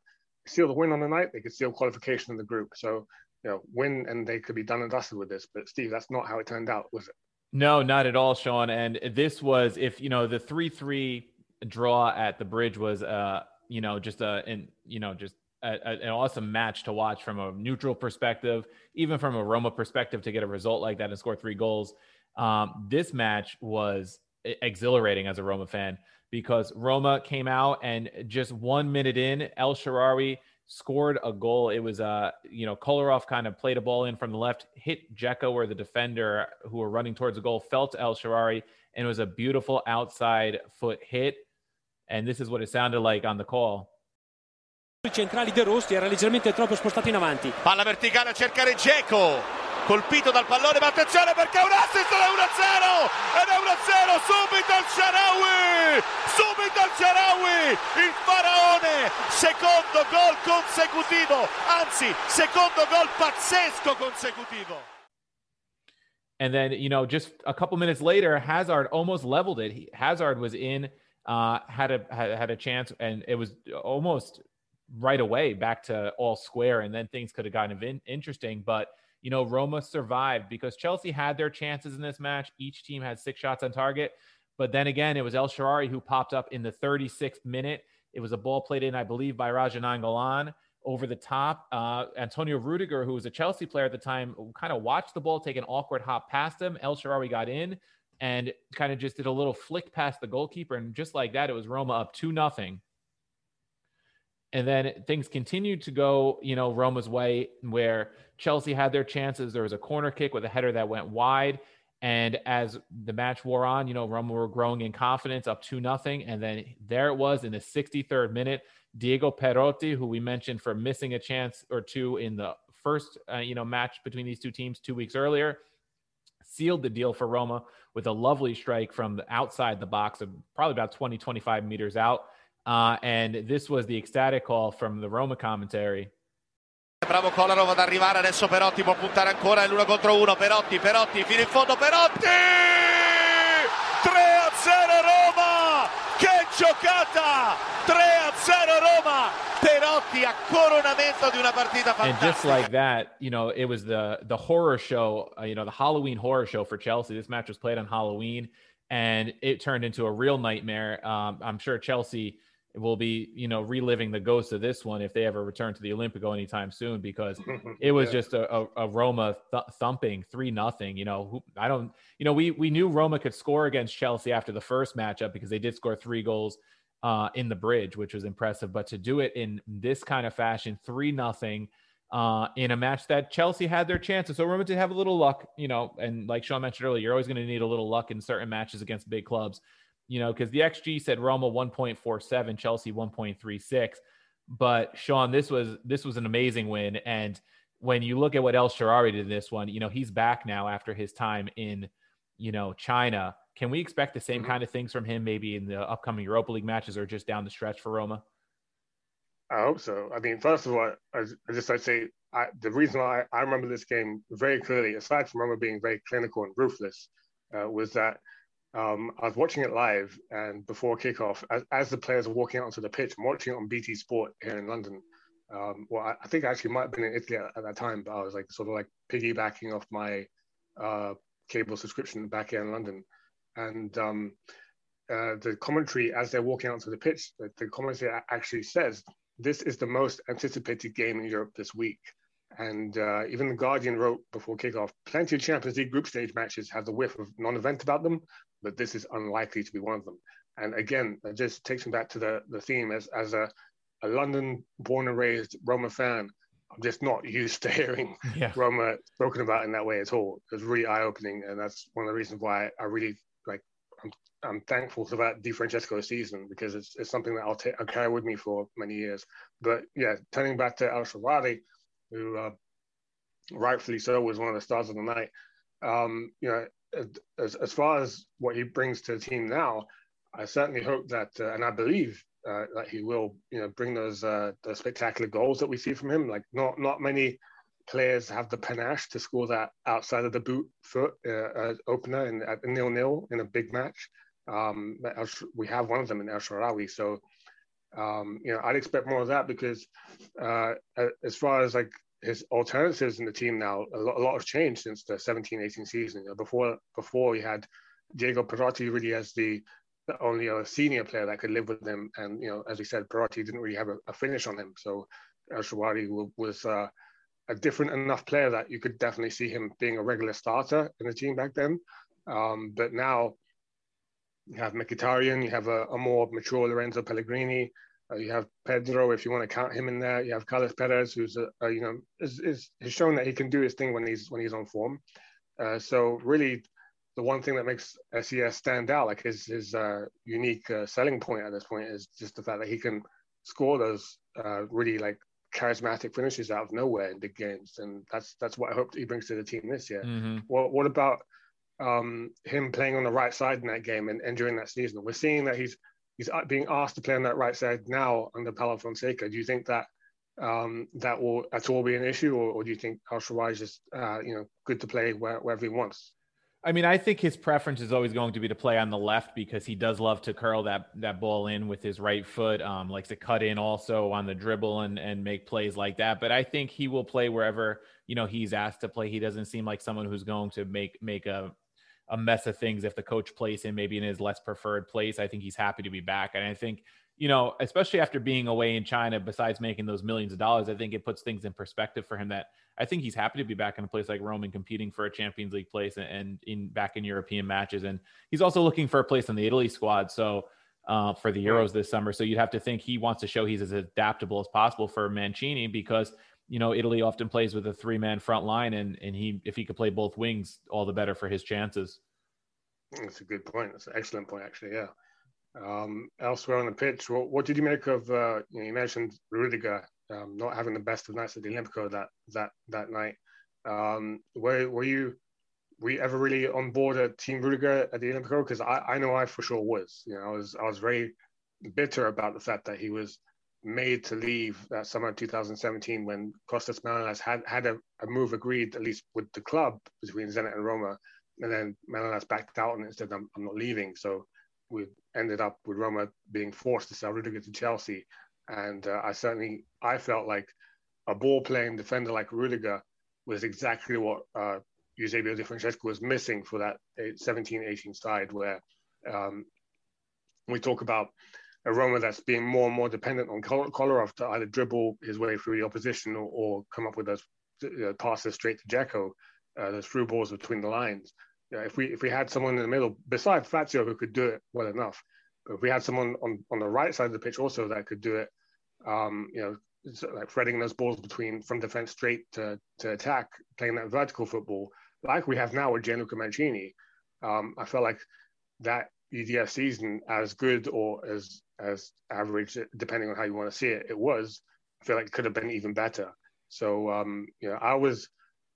Speaker 1: sealed the win on the night, they could seal qualification in the group. So you know, win and they could be done and dusted with this. But Steve, that's not how it turned out, was it?
Speaker 2: No, not at all, Sean. And this was if you know the three three draw at the bridge was uh you know just a and you know just a, a, an awesome match to watch from a neutral perspective, even from a Roma perspective, to get a result like that and score three goals. Um, this match was exhilarating as a Roma fan because Roma came out and just one minute in, El Shaarawy scored a goal. It was uh, you know, Kolarov kind of played a ball in from the left, hit Dzeko or the defender who were running towards the goal, felt El Shaarawy, and it was a beautiful outside foot hit. And this is what it sounded like on the call.
Speaker 4: I centrali De Rosti era leggermente troppo spostato in avanti.
Speaker 5: Palla verticale a cercare Geco. Colpito dal pallone, ma attenzione perché è un assist da 1-0 ed è 1-0 subito il Sharawi! Subito il Sharawi! Il faraone! Secondo gol consecutivo, anzi, secondo gol pazzesco consecutivo.
Speaker 2: And then, you know, just a couple minutes later, Hazard almost leveled it. He, Hazard was in, uh, had a had, had a chance, and it was almost right away back to all square, and then things could have gotten in, interesting. But you know, Roma survived because Chelsea had their chances in this match. Each team had six shots on target, but then again, it was El Shaarawy who popped up in the 36th minute. It was a ball played in, I believe, by Radja Nainggolan over the top. Uh, Antonio Rudiger, who was a Chelsea player at the time, kind of watched the ball take an awkward hop past him. El Shaarawy got in and kind of just did a little flick past the goalkeeper, and just like that, it was Roma up two nothing. And then things continued to go, you know, Roma's way, where Chelsea had their chances. There was a corner kick with a header that went wide. And as the match wore on, you know, Roma were growing in confidence, up two nothing. And then there it was in the 63rd minute. Diego Perotti, who we mentioned for missing a chance or two in the first, uh, you know, match between these two teams two weeks earlier, sealed the deal for Roma with a lovely strike from the outside the box of probably about 20, 25 meters out. Uh, and this was the ecstatic call from the Roma commentary.
Speaker 5: Bravo Kolarov ad arrivare adesso Perotti può puntare ancora l'uno contro uno. Perotti, Perotti fino in fondo Perotti! 3 a 0 Roma! Che giocata! 3 a 0 Roma! Perotti a coronamento di una partita fantastica
Speaker 2: and just like that you know it was the the horror show uh, you know the Halloween horror show for Chelsea. This match was played on Halloween and it turned into a real nightmare. Um, I'm sure Chelsea will be you know reliving the ghost of this one if they ever return to the Olimpico anytime soon because it was yeah. just a, a, a Roma th- thumping three nothing. You know, who, I don't. You know, we we knew Roma could score against Chelsea after the first matchup because they did score three goals uh, in the bridge, which was impressive. But to do it in this kind of fashion, three nothing. Uh, in a match that Chelsea had their chances. So Roma did have a little luck, you know, and like Sean mentioned earlier, you're always going to need a little luck in certain matches against big clubs you know, because the XG said Roma 1.47, Chelsea 1.36. But Sean, this was this was an amazing win. And when you look at what El Shaarawy did in this one, you know, he's back now after his time in, you know, China. Can we expect the same mm-hmm. kind of things from him maybe in the upcoming Europa League matches or just down the stretch for Roma?
Speaker 1: I hope so. I mean, first of all, I, I just I'd say I, the reason why I, I, remember this game very clearly, aside from Roma being very clinical and ruthless, uh, was that um, I was watching it live, and before kickoff, as, as, the players were walking out onto the pitch, I'm watching it on BT Sport here in London. Um, well, I, I, think I actually might have been in Italy at, at, that time, but I was like sort of like piggybacking off my uh, cable subscription back here in London. And um, uh, the commentary, as they're walking out onto the pitch, the, the commentary actually says, This is the most anticipated game in Europe this week. And uh, even the Guardian wrote before kickoff, plenty of Champions League group stage matches have the whiff of non-event about them, but this is unlikely to be one of them. And again, it just takes me back to the, the theme as, as a, a London born and raised Roma fan. I'm just not used to hearing yeah. Roma spoken about in that way at all. It's really eye opening. And that's one of the reasons why I really like, I'm, I'm thankful for that Di Francesco season because it's, it's something that I'll, ta- I'll carry with me for many years. But yeah, turning back to El Shaarawy, who uh, rightfully so was one of the stars of the night. Um, you know, as, as far as what he brings to the team now, I certainly hope that, uh, and I believe uh, that he will, you know, bring those uh, the spectacular goals that we see from him. Like not not many players have the panache to score that outside of the boot foot uh, uh opener in at nil nil in a big match. Um, we have one of them in El Shaarawy, so um, you know I'd expect more of that because uh, as far as like his alternatives in the team now, a lot, a lot have changed since the 17 18 season. Before before he had Diego Perotti really as the, only a senior player that could live with him. And, you know, as we said, Perotti didn't really have a, a finish on him. So El Shaarawy was uh, a different enough player that you could definitely see him being a regular starter in the team back then. Um, but now you have Mkhitaryan, you have a, a more mature Lorenzo Pellegrini, uh, you have Pedro, if you want to count him in there. You have Carles Perez, who's a, a, you know is, is has shown that he can do his thing when he's when he's on form. Uh, so really, the one thing that makes SES stand out, like his his uh, unique uh, selling point at this point, is just the fact that he can score those uh, really like charismatic finishes out of nowhere in big games, and that's that's what I hope he brings to the team this year. Mm-hmm. What what about um, him playing on the right side in that game and, and during that season? We're seeing that he's he's being asked to play on that right side now under Paulo Fonseca. Do you think that um, that will at all be an issue, or, or do you think Al is just uh, you know good to play where, wherever he wants?
Speaker 2: I mean, I think his preference is always going to be to play on the left because he does love to curl that that ball in with his right foot. Um, likes to cut in also on the dribble and and make plays like that. But I think he will play wherever you know he's asked to play. He doesn't seem like someone who's going to make make a a mess of things if the coach plays him maybe in his less preferred place. I think he's happy to be back, and I think you know, especially after being away in China, besides making those millions of dollars, I think it puts things in perspective for him that I think he's happy to be back in a place like Rome and competing for a Champions League place and, and in back in European matches. And he's also looking for a place in the Italy squad. So uh, for the Euros this summer. So you'd have to think he wants to show he's as adaptable as possible for Mancini because you know Italy often plays with a three man front line, and and he if he could play both wings, all the better for his chances.
Speaker 1: That's a good point. That's an excellent point, actually. Yeah. Um, elsewhere on the pitch, what, what did you make of? Uh, you, know, you mentioned Rudiger um, not having the best of nights at the Olimpico that that that night. Um, were were you were you ever really on board at Team Rudiger at the Olimpico? Because I, I know I for sure was. You know, I was I was very bitter about the fact that he was made to leave that summer of 2017 when Costas Manolas had had a, a move agreed at least with the club between Zenit and Roma, and then Manolas backed out and said I'm, I'm not leaving. So we ended up with Roma being forced to sell Rudiger to Chelsea. And uh, I certainly I felt like a ball playing defender like Rudiger was exactly what uh, Eusebio Di Francesco was missing for that 17 18 side, where um, we talk about a Roma that's being more and more dependent on Kolarov to either dribble his way through the opposition or, or come up with those uh, passes straight to Dzeko, uh, those through balls between the lines. If we if we had someone in the middle besides Fazio who could do it well enough, but if we had someone on, on the right side of the pitch also that could do it, um, you know, like threading those balls between from defense straight to, to attack, playing that vertical football like we have now with Gianluca Mancini, um, I felt like that EDF season, as good or as as average, depending on how you want to see it, it was. I feel like it could have been even better. So um, you know, I was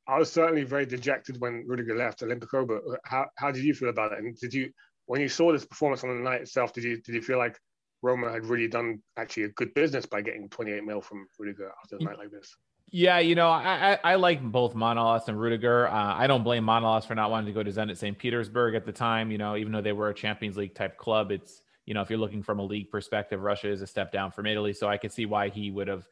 Speaker 1: I was certainly very dejected when Rudiger left Olimpico, but how, how did you feel about it? And did you, when you saw this performance on the night itself, did you did you feel like Roma had really done actually a good business by getting 28 mil from Rudiger after a night like this?
Speaker 2: Yeah, you know, I, I, I like both Manolas and Rudiger. Uh, I don't blame Manolas for not wanting to go to Zenit St. Petersburg at the time. You know, even though they were a Champions League type club, it's you know, if you're looking from a league perspective, Russia is a step down from Italy. So I could see why he would have,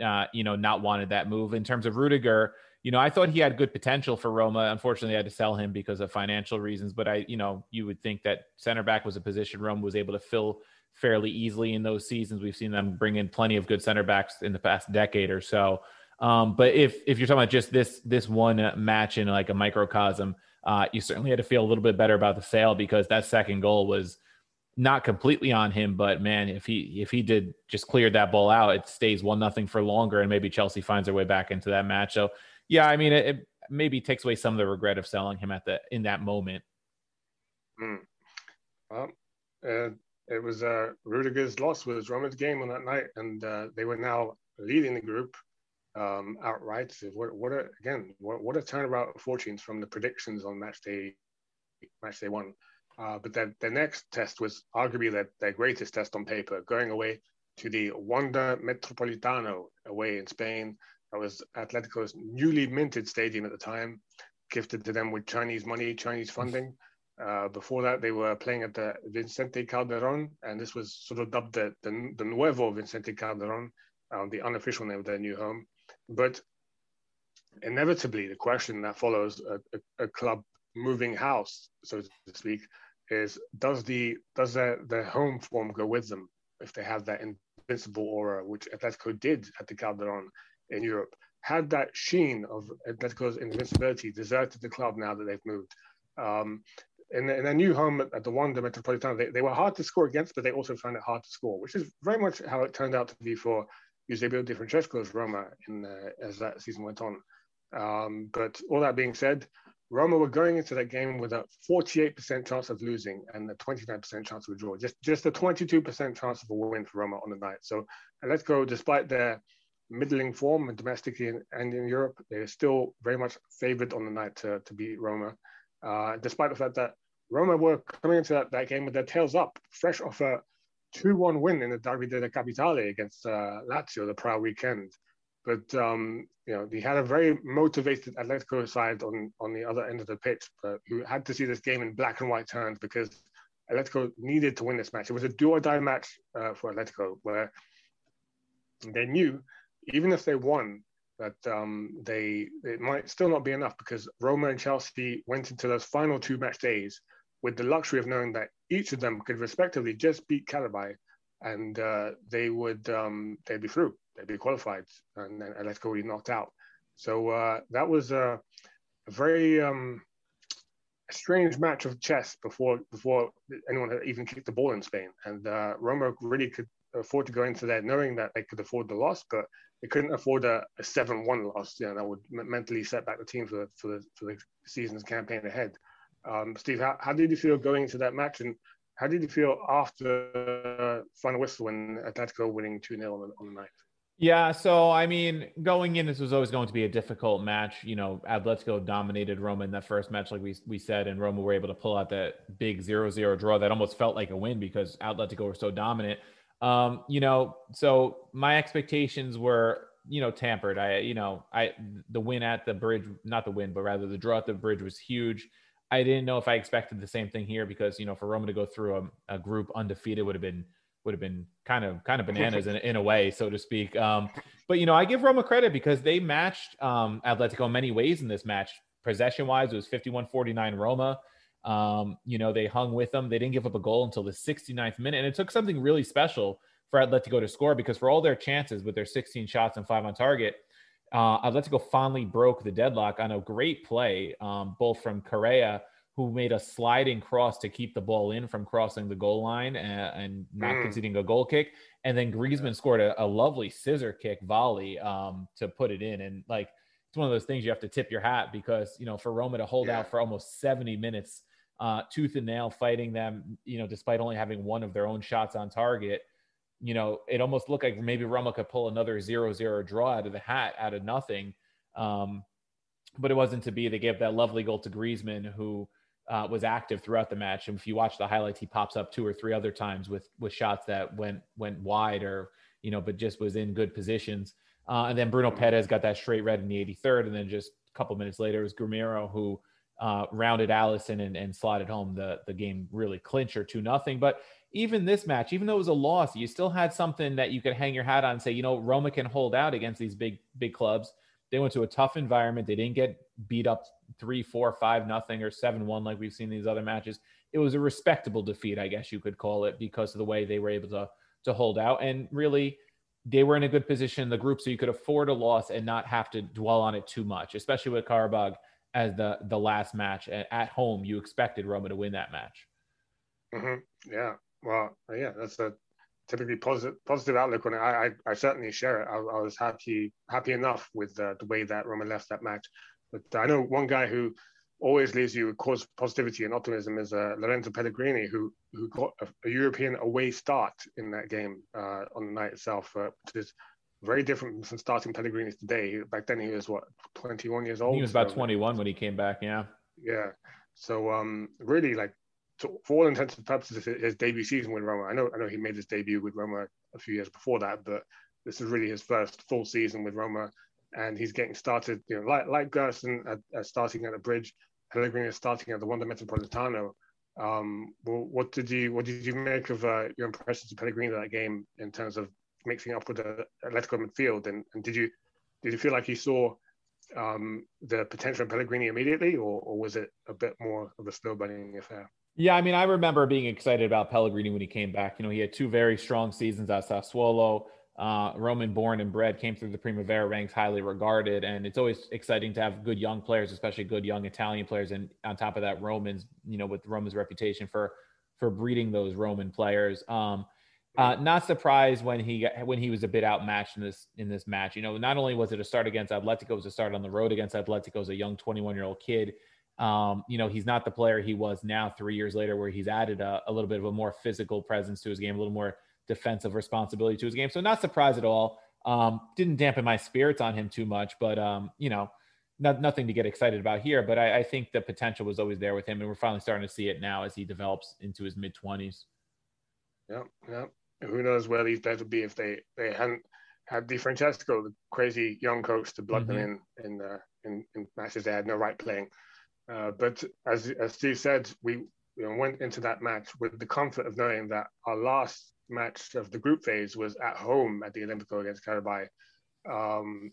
Speaker 2: uh, you know, not wanted that move. In terms of Rudiger, you know, I thought he had good potential for Roma. Unfortunately, I had to sell him because of financial reasons. But I, you know, you would think that center back was a position Roma was able to fill fairly easily in those seasons. We've seen them bring in plenty of good center backs in the past decade or so. Um, but if if you're talking about just this this one match in like a microcosm, uh, you certainly had to feel a little bit better about the sale because that second goal was not completely on him, but man, if he if he did just clear that ball out, it stays one nothing for longer, and maybe Chelsea finds their way back into that match. So yeah, I mean, it, it, maybe takes away some of the regret of selling him at the in that moment.
Speaker 1: Mm. Well, uh, it was uh, Rudiger's loss was Roma's game on that night, and uh, they were now leading the group um, outright. What, what a, again, what, what a turnabout of fortunes from the predictions on match day, match day one. Uh, but then the next test was arguably their, their greatest test on paper, going away to the Wanda Metropolitano away in Spain that was Atletico's newly minted stadium at the time, gifted to them with Chinese money, Chinese funding. Uh, before that, they were playing at the Vicente Calderon, and this was sort of dubbed the, the, the Nuevo Vicente Calderon, um, the unofficial name of their new home. But inevitably, the question that follows a, a, a club moving house, so to speak, is does the does their, their home form go with them if they have that invincible aura, which Atletico did at the Calderon in Europe. Had that sheen of Atletico's invincibility deserted the club now that they've moved? Um, in, in their new home at, at the Wanda Metropolitano, they, they were hard to score against, but they also found it hard to score, which is very much how it turned out to be for Eusebio Di Francesco's Roma in, as that season went on. Um, but all that being said, Roma were going into that game with a 48% chance of losing and a 29% chance of a draw. Just just a 22% chance of a win for Roma on the night. So Atletico, despite their middling form domestically and in Europe. They're still very much favored on the night to, to beat Roma, uh, despite the fact that Roma were coming into that, that game with their tails up, fresh off a 2 1 win in the Derby della Capitale against uh, Lazio the prior weekend. but um, you know he had a very motivated Atletico side on on the other end of the pitch, but who had to see this game in black and white terms because Atletico needed to win this match. It was a do or die match uh, for Atletico, where they knew even if they won, that um, they it might still not be enough because Roma and Chelsea went into those final two match days with the luxury of knowing that each of them could respectively just beat Karabakh, and uh, they would um, they'd be through, they'd be qualified, and then Atletico would be knocked out. So uh, that was a, a very um, strange match of chess before before anyone had even kicked the ball in Spain, and uh, Roma really could afford to go into that knowing that they could afford the loss, but they couldn't afford a, a 7-1 loss. You know, that would mentally set back the team for for the, for the season's campaign ahead. Um, Steve, how, how did you feel going into that match, and how did you feel after uh, final whistle when Atletico winning 2-0 on, on the night?
Speaker 2: Yeah, so I mean, going in, this was always going to be a difficult match. You know, Atletico dominated Roma in that first match, like we we said, and Roma were able to pull out that big 0-0 draw that almost felt like a win because Atletico were so dominant. Um, you know, so my expectations were, you know, tampered. I, you know, I the win at the bridge, not the win, but rather the draw at the bridge was huge. I didn't know if I expected the same thing here because you know for Roma to go through a, a group undefeated would have been would have been kind of kind of bananas in, in a way, so to speak. Um, but you know I give Roma credit because they matched um, Atletico in many ways in this match. Possession wise, it was 51-49 Roma. Um, you know, they hung with them. They didn't give up a goal until the 69th minute. And it took something really special for Atletico to score because for all their chances with their 16 shots and five on target, uh, Atletico finally broke the deadlock on a great play, um, both from Correa, who made a sliding cross to keep the ball in from crossing the goal line and, and not mm. conceding a goal kick. And then Griezmann scored a, a lovely scissor kick volley um, to put it in. And like, it's one of those things you have to tip your hat because, you know, for Roma to hold yeah. out for almost 70 minutes uh, tooth and nail fighting them, you know, despite only having one of their own shots on target. You know, it almost looked like maybe Roma could pull another zero-zero draw out of the hat, out of nothing. Um, but it wasn't to be. They gave that lovely goal to Griezmann, who uh, was active throughout the match. And if you watch the highlights, he pops up two or three other times with with shots that went went wide or you know, but just was in good positions. Uh, and then Bruno Peres got that straight red in the 83rd, and then just a couple minutes later, it was Gameiro who uh, rounded Alisson and, and slotted home the the game really clincher to nothing. But even this match, even though it was a loss, you still had something that you could hang your hat on and say, you know, Roma can hold out against these big big clubs. They went to a tough environment. They didn't get beat up three, four, five, nothing, or seven one like we've seen these other matches. It was a respectable defeat, I guess you could call it, because of the way they were able to to hold out and really they were in a good position in the group, so you could afford a loss and not have to dwell on it too much, especially with Qarabag as the the last match at home. You expected Roma to win that match.
Speaker 1: Mm-hmm. Yeah, well, yeah, that's a typically positive positive outlook on it. I I, I certainly share it. I, I, was happy happy enough with uh, the way that Roma left that match. But I know one guy who always leaves you with cause positivity and optimism is uh, Lorenzo Pellegrini, who who got a, a, European away start in that game uh, on the night itself, uh, which is very different from starting Pellegrini today. Back then, he was what 21 years old.
Speaker 2: He was about so, 21 when he came back. Yeah.
Speaker 1: Yeah. So um, really, like to, for all intents and purposes, his debut season with Roma. I know, I know he made his debut with Roma a few years before that, but this is really his first full season with Roma, and he's getting started. You know, like like Gerson at, at starting at the bridge, Pellegrini is starting at the Wanda Metropolitano. Um, well, what did you what did you make of uh, your impressions of Pellegrini that game in terms of mixing up with the Atletico midfield? And, and did you did you feel like you saw um, the potential of Pellegrini immediately, or, or was it a bit more of a slow burning affair?
Speaker 2: Yeah, I mean, I remember being excited about Pellegrini when he came back. You know, he had two very strong seasons at Sassuolo. Uh, Roman born and bred, came through the Primavera ranks, highly regarded, and it's always exciting to have good young players, especially good young Italian players. And on top of that, Romans, you know, with Roman's reputation for for breeding those Roman players. Um, uh, not surprised when he got, when he was a bit outmatched in this in this match. You know, not only was it a start against Atletico, it was a start on the road against Atletico as a young 21 year old kid. Um, you know, he's not the player he was now three years later, where he's added a, a, little bit of a more physical presence to his game, a little more defensive responsibility to his game. So not surprised at all. Um, didn't dampen my spirits on him too much, but um, you know, not, nothing to get excited about here. But I, I think the potential was always there with him, and we're finally starting to see it now as he develops into his mid twenties.
Speaker 1: Yeah, yeah who knows where these players would be if they they hadn't had Di Francesco, the crazy young coach, to blood mm-hmm. them in in, uh, in, in matches they had no right playing. Uh, but as as Steve said, we you know, went into that match with the comfort of knowing that our last match of the group phase was at home at the Olimpico against Karabakh. Um,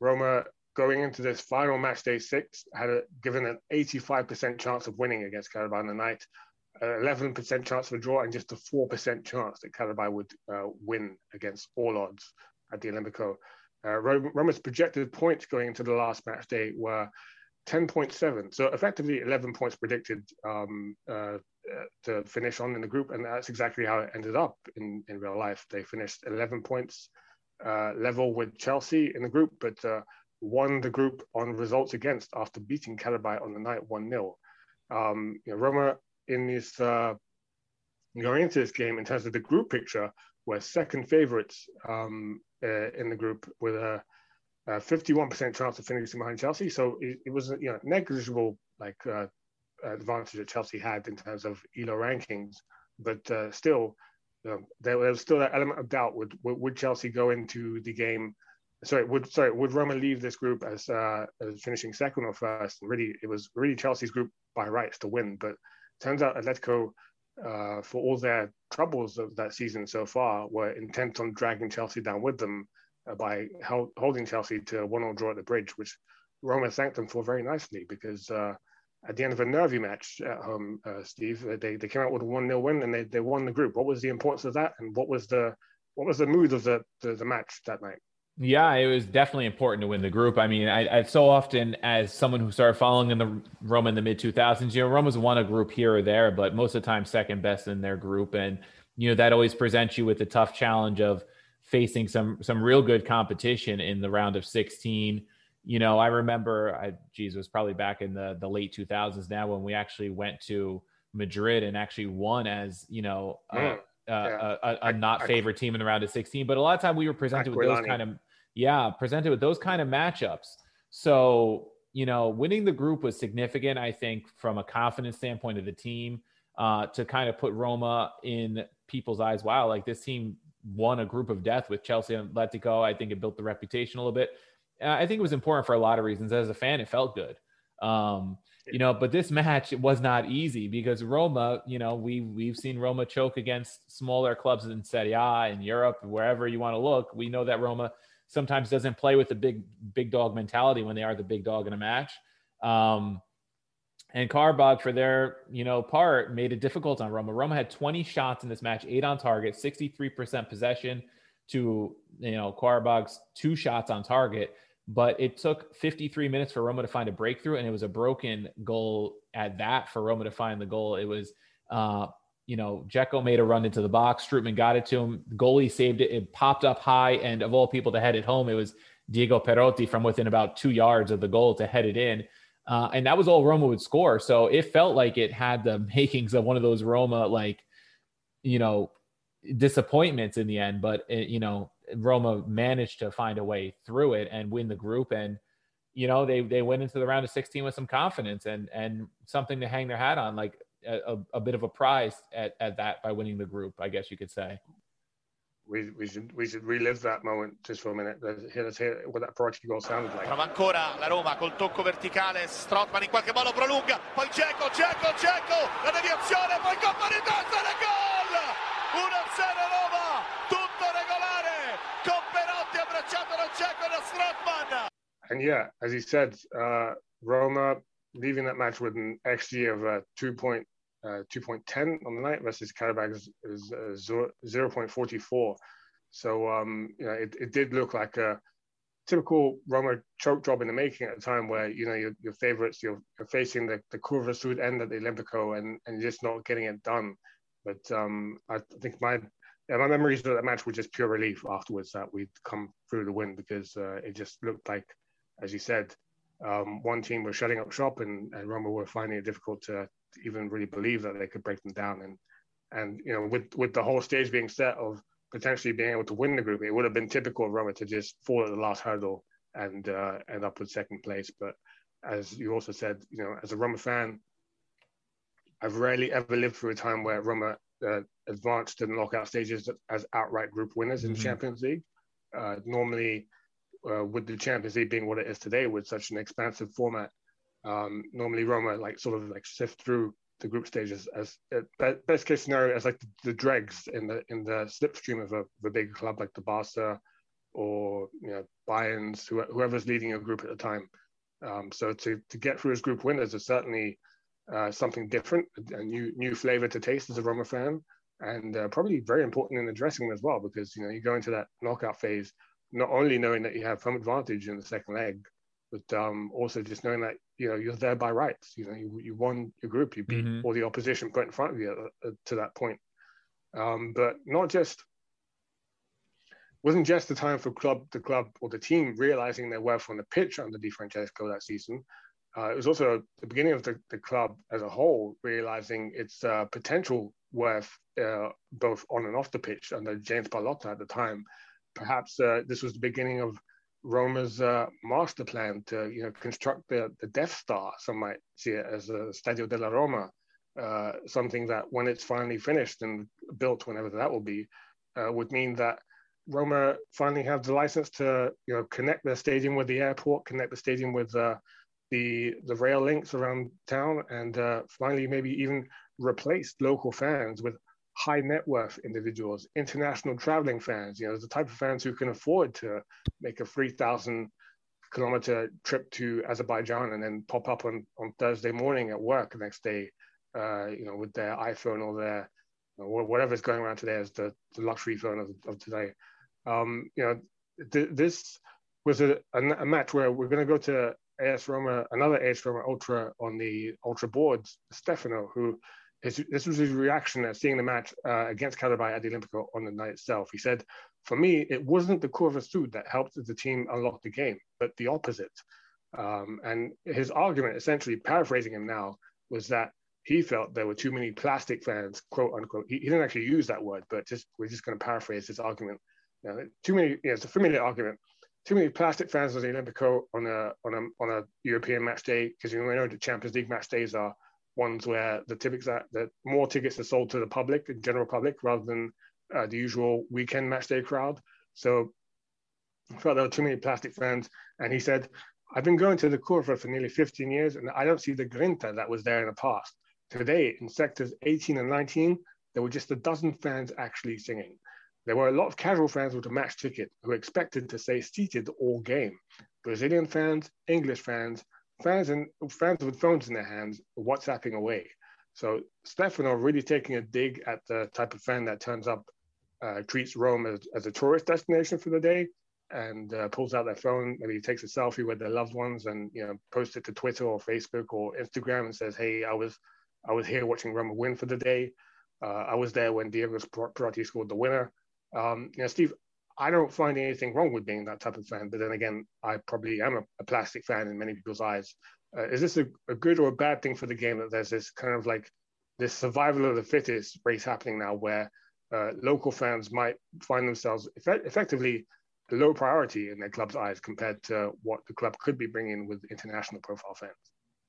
Speaker 1: Roma going into this final match day six had a, given an 85% chance of winning against Karabakh on the night, 11% chance of a draw, and just a 4% chance that Karabakh would uh, win against all odds at the Olimpico. Uh, Roma's projected points going into the last match day were 10.7, so effectively 11 points predicted um, uh, to finish on in the group, and that's exactly how it ended up in, in real life. They finished 11 points uh, level with Chelsea in the group, but uh, won the group on results against after beating Karabakh on the night 1 0. Um, you know, Roma, in this, uh, going into this game, in terms of the group picture, were second favourites um, uh, in the group with a, a, 51% chance of finishing behind Chelsea. So it, it was you know negligible like uh, advantage that Chelsea had in terms of ELO rankings, but uh, still. There, there was still that element of doubt. Would, would, would Chelsea go into the game sorry, would sorry, would Roma leave this group as, uh, as finishing second or first? Really, it was really Chelsea's group by rights to win. But turns out Atletico, uh, for all their troubles of that season so far, were intent on dragging Chelsea down with them uh, by held, holding Chelsea to a one-all draw at the bridge, which Roma thanked them for very nicely because. Uh, at the end of a nervy match at home, uh, Steve, they, they came out with a one 0 win and they, they won the group. What was the importance of that, and what was the what was the mood of the, the, the match that night?
Speaker 2: Yeah, it was definitely important to win the group. I mean, I, I so often as someone who started following in the Roma in the mid 2000s, you know, Roma's won a group here or there, but most of the time second best in their group, and you know that always presents you with the tough challenge of facing some some real good competition in the round of 16. You know, I remember, I geez, it was probably back in the the late 2000s now when we actually went to Madrid and actually won as you know. Mm. Uh, uh, a, a, not favorite team in the round of 16. But a lot of time we were presented with those kind of yeah, presented with those kind of matchups. So, you know, winning the group was significant, I think, from a confidence standpoint of the team uh, to kind of put Roma in people's eyes. Wow, like this team won a group of death with Chelsea and Atletico. I think it built the reputation a little bit. I think it was important for a lot of reasons. As a fan, it felt good. Um, you know, but this match was not easy because Roma, you know, we we've seen Roma choke against smaller clubs in Serie A in Europe, wherever you want to look. We know that Roma sometimes doesn't play with the big big dog mentality when they are the big dog in a match. Um, and Karabakh, for their you know part, made it difficult on Roma. Roma had 20 shots in this match, eight on target, 63% possession to you know Karabakh's two shots on target. But it took 53 minutes for Roma to find a breakthrough, and it was a broken goal at that for Roma to find the goal. It was uh, you know, Dzeko made a run into the box. Strootman got it to him. Goalie saved it. It popped up high. And of all people to head it home, it was Diego Perotti from within about two yards of the goal to head it in. Uh, and that was all Roma would score. So it felt like it had the makings of one of those Roma, like, you know, disappointments in the end. But, it, you know, Roma managed to find a way through it and win the group. And, you know, they, they went into the round of 16 with some confidence and, and something to hang their hat on. Like, a, a, bit of a prize at, at that by winning the group, I guess you could say.
Speaker 1: We, we, should, we should relive that moment just for a minute. Let's hear, let's hear what that Portuguese goal sounded like.
Speaker 5: Prova ancora la Roma col tocco verticale, Strootman in qualche modo prolunga, poi Dzeko, Dzeko, Dzeko, la deviazione, poi colpo di testa e gol! 1-0 Roma, tutto regolare, con Perotti abbracciato da Dzeko e da Strootman.
Speaker 1: And yeah, as he said, uh, Roma leaving that match with an XG of uh, 2.0 uh, 2.10 on the night versus Karabakh is, uh, 0.44. So um, you know, it, it did look like a typical Roma choke job in the making at the time where, you know, your, your favorites, you're, you're facing the, the Curva Sud end at the Olimpico and, and just not getting it done. But um, I think my yeah, my memories of that match were just pure relief afterwards that we'd come through the win because uh, it just looked like, as you said, um, one team was shutting up shop and, and Roma were finding it difficult to, even really believe that they could break them down. And and you know, with with the whole stage being set of potentially being able to win the group, it would have been typical of Roma to just fall at the last hurdle and uh, end up with second place. But as you also said, you know, as a Roma fan, I've rarely ever lived through a time where Roma uh, advanced to the knockout stages as outright group winners in mm-hmm. the Champions League. Uh, normally, uh, with the Champions League being what it is today, with such an expansive format, um, normally Roma like sort of like sift through the group stages as, as best case scenario as like the, the, dregs in the in the slipstream of a, of a big club like the Barca or you know Bayern's whoever's leading your group at the time. Um, so to to get through as group winners is certainly uh, something different, a new new flavor to taste as a Roma fan, and uh, probably very important in the dressing room as well because you know you go into that knockout phase not only knowing that you have home advantage in the second leg, but um, also just knowing that you know you're there by rights. You know you, you won your group, you beat mm-hmm. all the opposition put in front of you uh, to that point. Um, but not just wasn't just the time for club the club or the team realizing their worth on the pitch under Di Francesco that season. Uh, it was also the beginning of the, the club as a whole realizing its uh, potential worth uh, both on and off the pitch under James Pallotta at the time. Perhaps uh, this was the beginning of Roma's uh, master plan to you know construct the, the Death Star. Some might see it as a Stadio della Roma, uh, something that when it's finally finished and built, whenever that will be, would mean that Roma finally have the license to you know connect the stadium with the airport, connect the stadium with uh, the the rail links around town, and uh, finally maybe even replace local fans with high net worth individuals, international traveling fans. You know, the type of fans who can afford to make a three thousand kilometer trip to Azerbaijan and then pop up on on Thursday morning at work the next day. Uh, you know, with their iPhone or their or whatever's going around today as the, the luxury phone of, of today. Um, you know, th- this was a, a, a, match where we're going to go to AS Roma, another AS Roma Ultra on the Ultra boards, Stefano, who his, this was his reaction at seeing the match uh, against Karabakh at the Olimpico on the night itself. He said, for me, it wasn't the Curva Sud that helped the team unlock the game, but the opposite. Um, and his argument, essentially paraphrasing him now, was that he felt there were too many plastic fans, quote unquote. He, he didn't actually use that word, but just we're just going to paraphrase his argument you know, too many. You know, it's a familiar argument. Too many plastic fans of the Olimpico on a on a on a European match day because you know the Champions League match days are ones where the tickets that that more tickets are sold to the public, the general public, rather than uh, the usual weekend match day crowd. So I felt there were too many plastic fans, and he said, "I've been going to the Curva for nearly 15 years, and I don't see the grinta that was there in the past. Today, in sectors 18 and 19, there were just a dozen fans actually singing. There were a lot of casual fans with a match ticket who expected to stay seated all game. Brazilian fans, English fans, fans and fans with phones in their hands, WhatsApping away. So Stefano really taking a dig at the type of fan that turns up, uh, treats Rome as, as a tourist destination for the day, and uh, pulls out their phone. Maybe takes a selfie with their loved ones and you know posts it to Twitter or Facebook or Instagram and says, "Hey, I was I was here watching Roma win for the day. Uh, I was there when Diego Perotti scored the winner." Um, you know, Steve, I don't find anything wrong with being that type of fan, but then again, I probably am a, a plastic fan in many people's eyes. Uh, is this a, a, good or a bad thing for the game that there's this kind of like this survival of the fittest race happening now, where uh, local fans might find themselves effect- effectively low priority in their club's eyes compared to what the club could be bringing with international profile fans?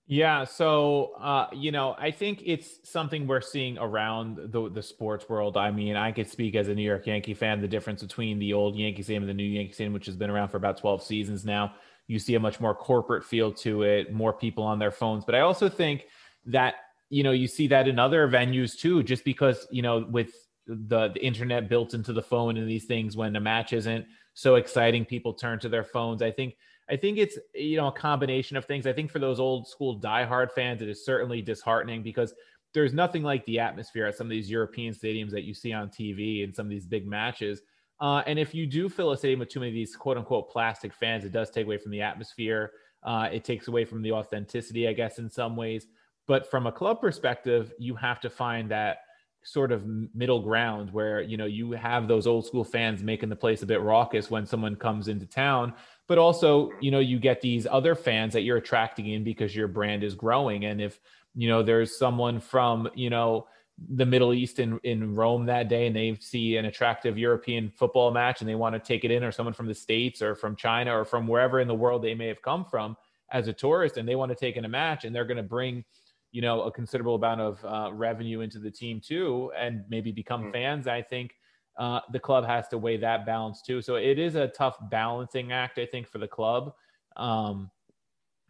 Speaker 2: Yeah, so uh, you know, I think it's something we're seeing around the the sports world. I mean, I could speak as a New York Yankee fan. The difference between the old Yankee Stadium and the new Yankee Stadium, which has been around for about twelve seasons now, you see a much more corporate feel to it, more people on their phones. But I also think that you know you see that in other venues too, just because you know with the the internet built into the phone and these things, when a match isn't so exciting, people turn to their phones. I think I think it's you know a combination of things. I think for those old school diehard fans, it is certainly disheartening because there's nothing like the atmosphere at some of these European stadiums that you see on TV and some of these big matches. Uh, and if you do fill a stadium with too many of these quote unquote plastic fans, it does take away from the atmosphere. Uh, it takes away from the authenticity, I guess, in some ways. But from a club perspective, you have to find that sort of middle ground where you know you have those old school fans making the place a bit raucous when someone comes into town but also you know you get these other fans that you're attracting in because your brand is growing and if you know there's someone from you know the middle east in, in rome that day and they see an attractive european football match and they want to take it in or someone from the states or from china or from wherever in the world they may have come from as a tourist and they want to take in a match and they're going to bring you know a considerable amount of uh, revenue into the team too and maybe become mm-hmm. fans i think uh, the club has to weigh that balance too. So it is a tough balancing act, I think, for the club. Um,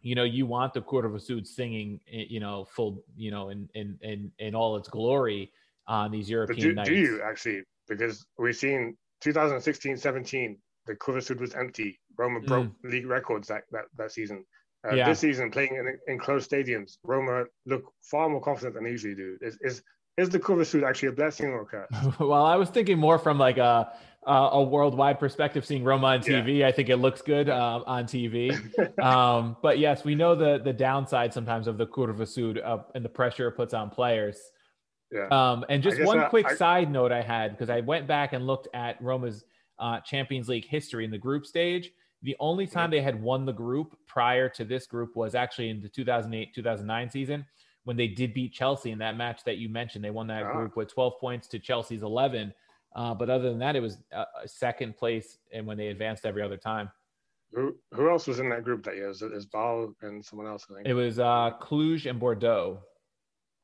Speaker 2: you know, you want the Curva Sud singing, eh, you know, full, you know, in in in in all its glory on these European
Speaker 1: do,
Speaker 2: nights.
Speaker 1: do you actually? Because we've seen 2016-17, the Curva Sud was empty. Roma broke
Speaker 2: Mm.
Speaker 1: league records that that, that season. Uh,
Speaker 2: Yeah.
Speaker 1: This season, playing in, in closed stadiums, Roma look far more confident than they usually do. Is is is the Curva Sud actually a blessing or a curse?
Speaker 2: well, I was thinking more from like a a, a worldwide perspective, seeing Roma on
Speaker 1: Yeah.
Speaker 2: TV. I think it looks good uh, on TV. um, but yes, we know the the downside sometimes of the Curva Sud uh, and the pressure it puts on players.
Speaker 1: Yeah.
Speaker 2: Um, and just one
Speaker 1: I-
Speaker 2: quick
Speaker 1: I-
Speaker 2: side note I had because I went back and looked at Roma's uh, Champions League history in the group stage. The only time they had won the group prior to this group was actually in the 2008 2009 season when they did beat Chelsea in that match that you mentioned. They won that
Speaker 1: Ah.
Speaker 2: group with 12 points to Chelsea's 11. Uh, but other than that, it was uh, second place and when they advanced every other time.
Speaker 1: Who who else was in that group that year? Is it is Ball and someone else? I think.
Speaker 2: It was uh, Cluj and Bordeaux.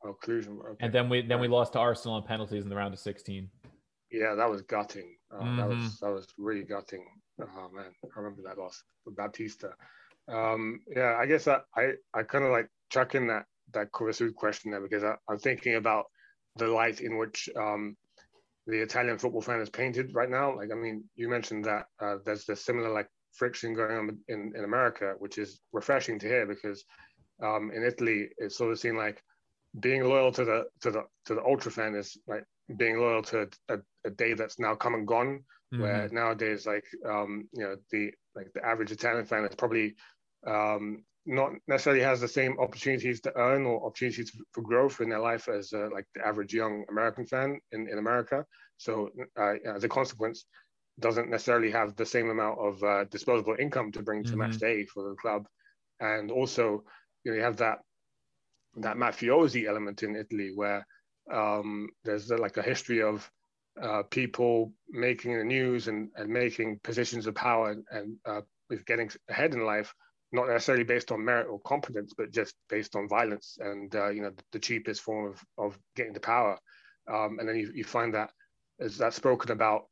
Speaker 1: oh, Cluj. Okay.
Speaker 2: And then we then we lost to Arsenal in penalties in the round of 16.
Speaker 1: Yeah, that was gutting. Uh, That was that was really gutting. Oh man, I remember that loss with Baptista. Um, yeah, I guess I I, I kind of like chuck in that that Curva Sud question there because I, I'm thinking about the light in which um, the Italian football fan is painted right now. Like, I mean, you mentioned that uh, there's this similar like friction going on in, in America, which is refreshing to hear because um, in Italy it's sort of seen like being loyal to the to the to the ultra fan is like being loyal to a, a day that's now come and gone. Where nowadays, like um, you know, the like the average Italian fan is probably um, not necessarily has the same opportunities to earn or opportunities for growth in their life as uh, like the average young American fan in, in America. So uh, as a consequence, doesn't necessarily have the same amount of uh, disposable income to bring to match
Speaker 2: Mhm.
Speaker 1: day for the club, and also you know you have that that mafiosi element in Italy where um, there's uh, like a history of uh, people making the news and, and making positions of power and, and uh, with getting ahead in life, not necessarily based on merit or competence, but just based on violence and uh, you know the cheapest form of, of getting to power. Um, and then you, you find that is that spoken about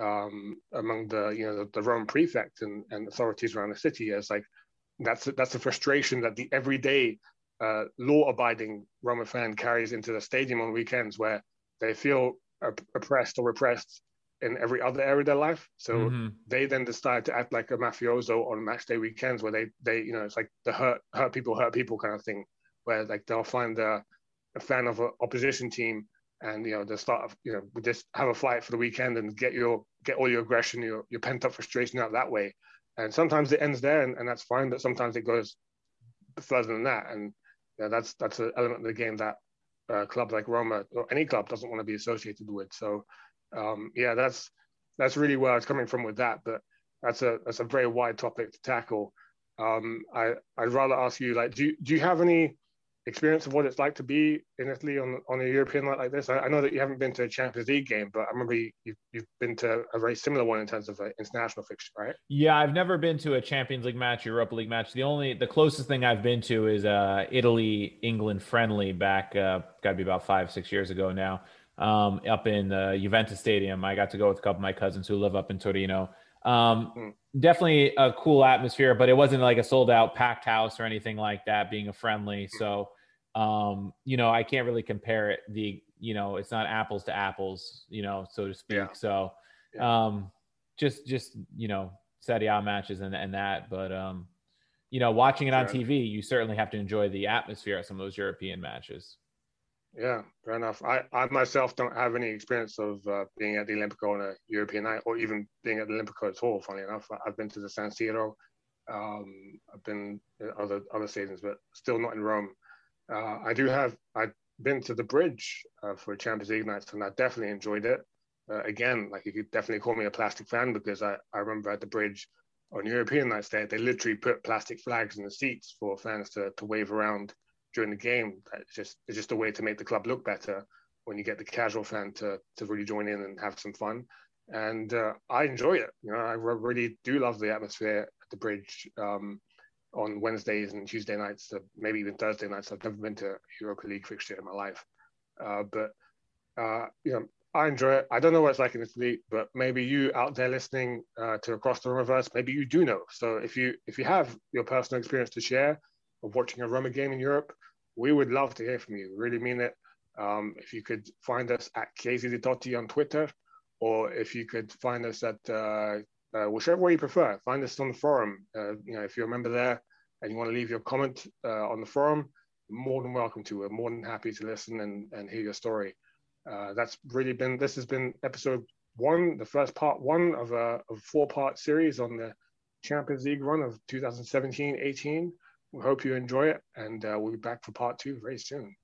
Speaker 1: um, among the you know the, the Roman prefect and, and authorities around the city as like that's that's a frustration that the everyday uh, law-abiding Roman fan carries into the stadium on weekends where they feel op- oppressed or repressed in every other area of their life. So
Speaker 2: Mhm.
Speaker 1: they then decide to act like a mafioso on match day weekends where they they you know it's like the hurt hurt people hurt people kind of thing where like they'll find a, a fan of an opposition team and you know they start you know just have a fight for the weekend and get your get all your aggression your your pent up frustration out that way and sometimes it ends there and, and that's fine but sometimes it goes further than that and yeah, that's that's an element of the game that uh, clubs like Roma or any club doesn't want to be associated with. So um, yeah, that's that's really where I was coming from with that. But that's a that's a very wide topic to tackle. Um, I I'd rather ask you like, do you, do you have any experience of what it's like to be in Italy on on a European night like this? I, I know that you haven't been to a Champions League game, but I remember you, you've, you've been to a very similar one in terms of an international fixture, right?
Speaker 2: Yeah, I've never been to a Champions League match, Europa League match. The only, the closest thing I've been to is uh, Italy England friendly back, uh, got to be about five six years ago now, um, up in uh, Juventus Stadium. I got to go with a couple of my cousins who live up in Torino. Um,
Speaker 1: Hmm.
Speaker 2: Definitely a cool atmosphere, but it wasn't like a sold out packed house or anything like that. Being a friendly, so um, you know, I can't really compare it. The you know, it's not apples to apples, you know, so to speak.
Speaker 1: Yeah.
Speaker 2: So um, just just you know Serie A matches and, and that. But um, you know, watching it on
Speaker 1: Sure.
Speaker 2: TV, you certainly have to enjoy the atmosphere at some of those European matches.
Speaker 1: Yeah, fair enough. I, I myself don't have any experience of uh, being at the Olimpico on a European night or even being at the Olimpico at all, funny enough. I've been to the San Siro. Um, I've been other other stadiums, but still not in Rome. Uh, I do have, I've been to the bridge uh, for Champions League nights and I definitely enjoyed it. Uh, again, like you could definitely call me a plastic fan because I, I remember at the bridge on European nights there, they literally put plastic flags in the seats for fans to, to wave around during the game. It's just it's just a way to make the club look better when you get the casual fan to to really join in and have some fun. And uh, I enjoy it. You know, I re- really do love the atmosphere at the bridge um, on Wednesdays and Tuesday nights, uh, maybe even Thursday nights. I've never been to Europa League fixture in my life, uh, but uh, you know, I enjoy it. I don't know what it's like in Italy, but maybe you out there listening uh, to Across the Reverse, maybe you do know. So if you if you have your personal experience to share of watching a Roma game in Europe, we would love to hear from you. Really mean it. Um, if you could find us at Totti on Twitter, or if you could find us at uh, uh, whichever way you prefer, find us on the forum. Uh, you know, if you're a member there and you want to leave your comment uh, on the forum, more than welcome to. We're more than happy to listen and, and hear your story. Uh, that's really been this has been episode one, the first part one of a, of four part series on the Champions League run of 2017-18. We hope you enjoy it, and uh, we'll be back for part two very soon.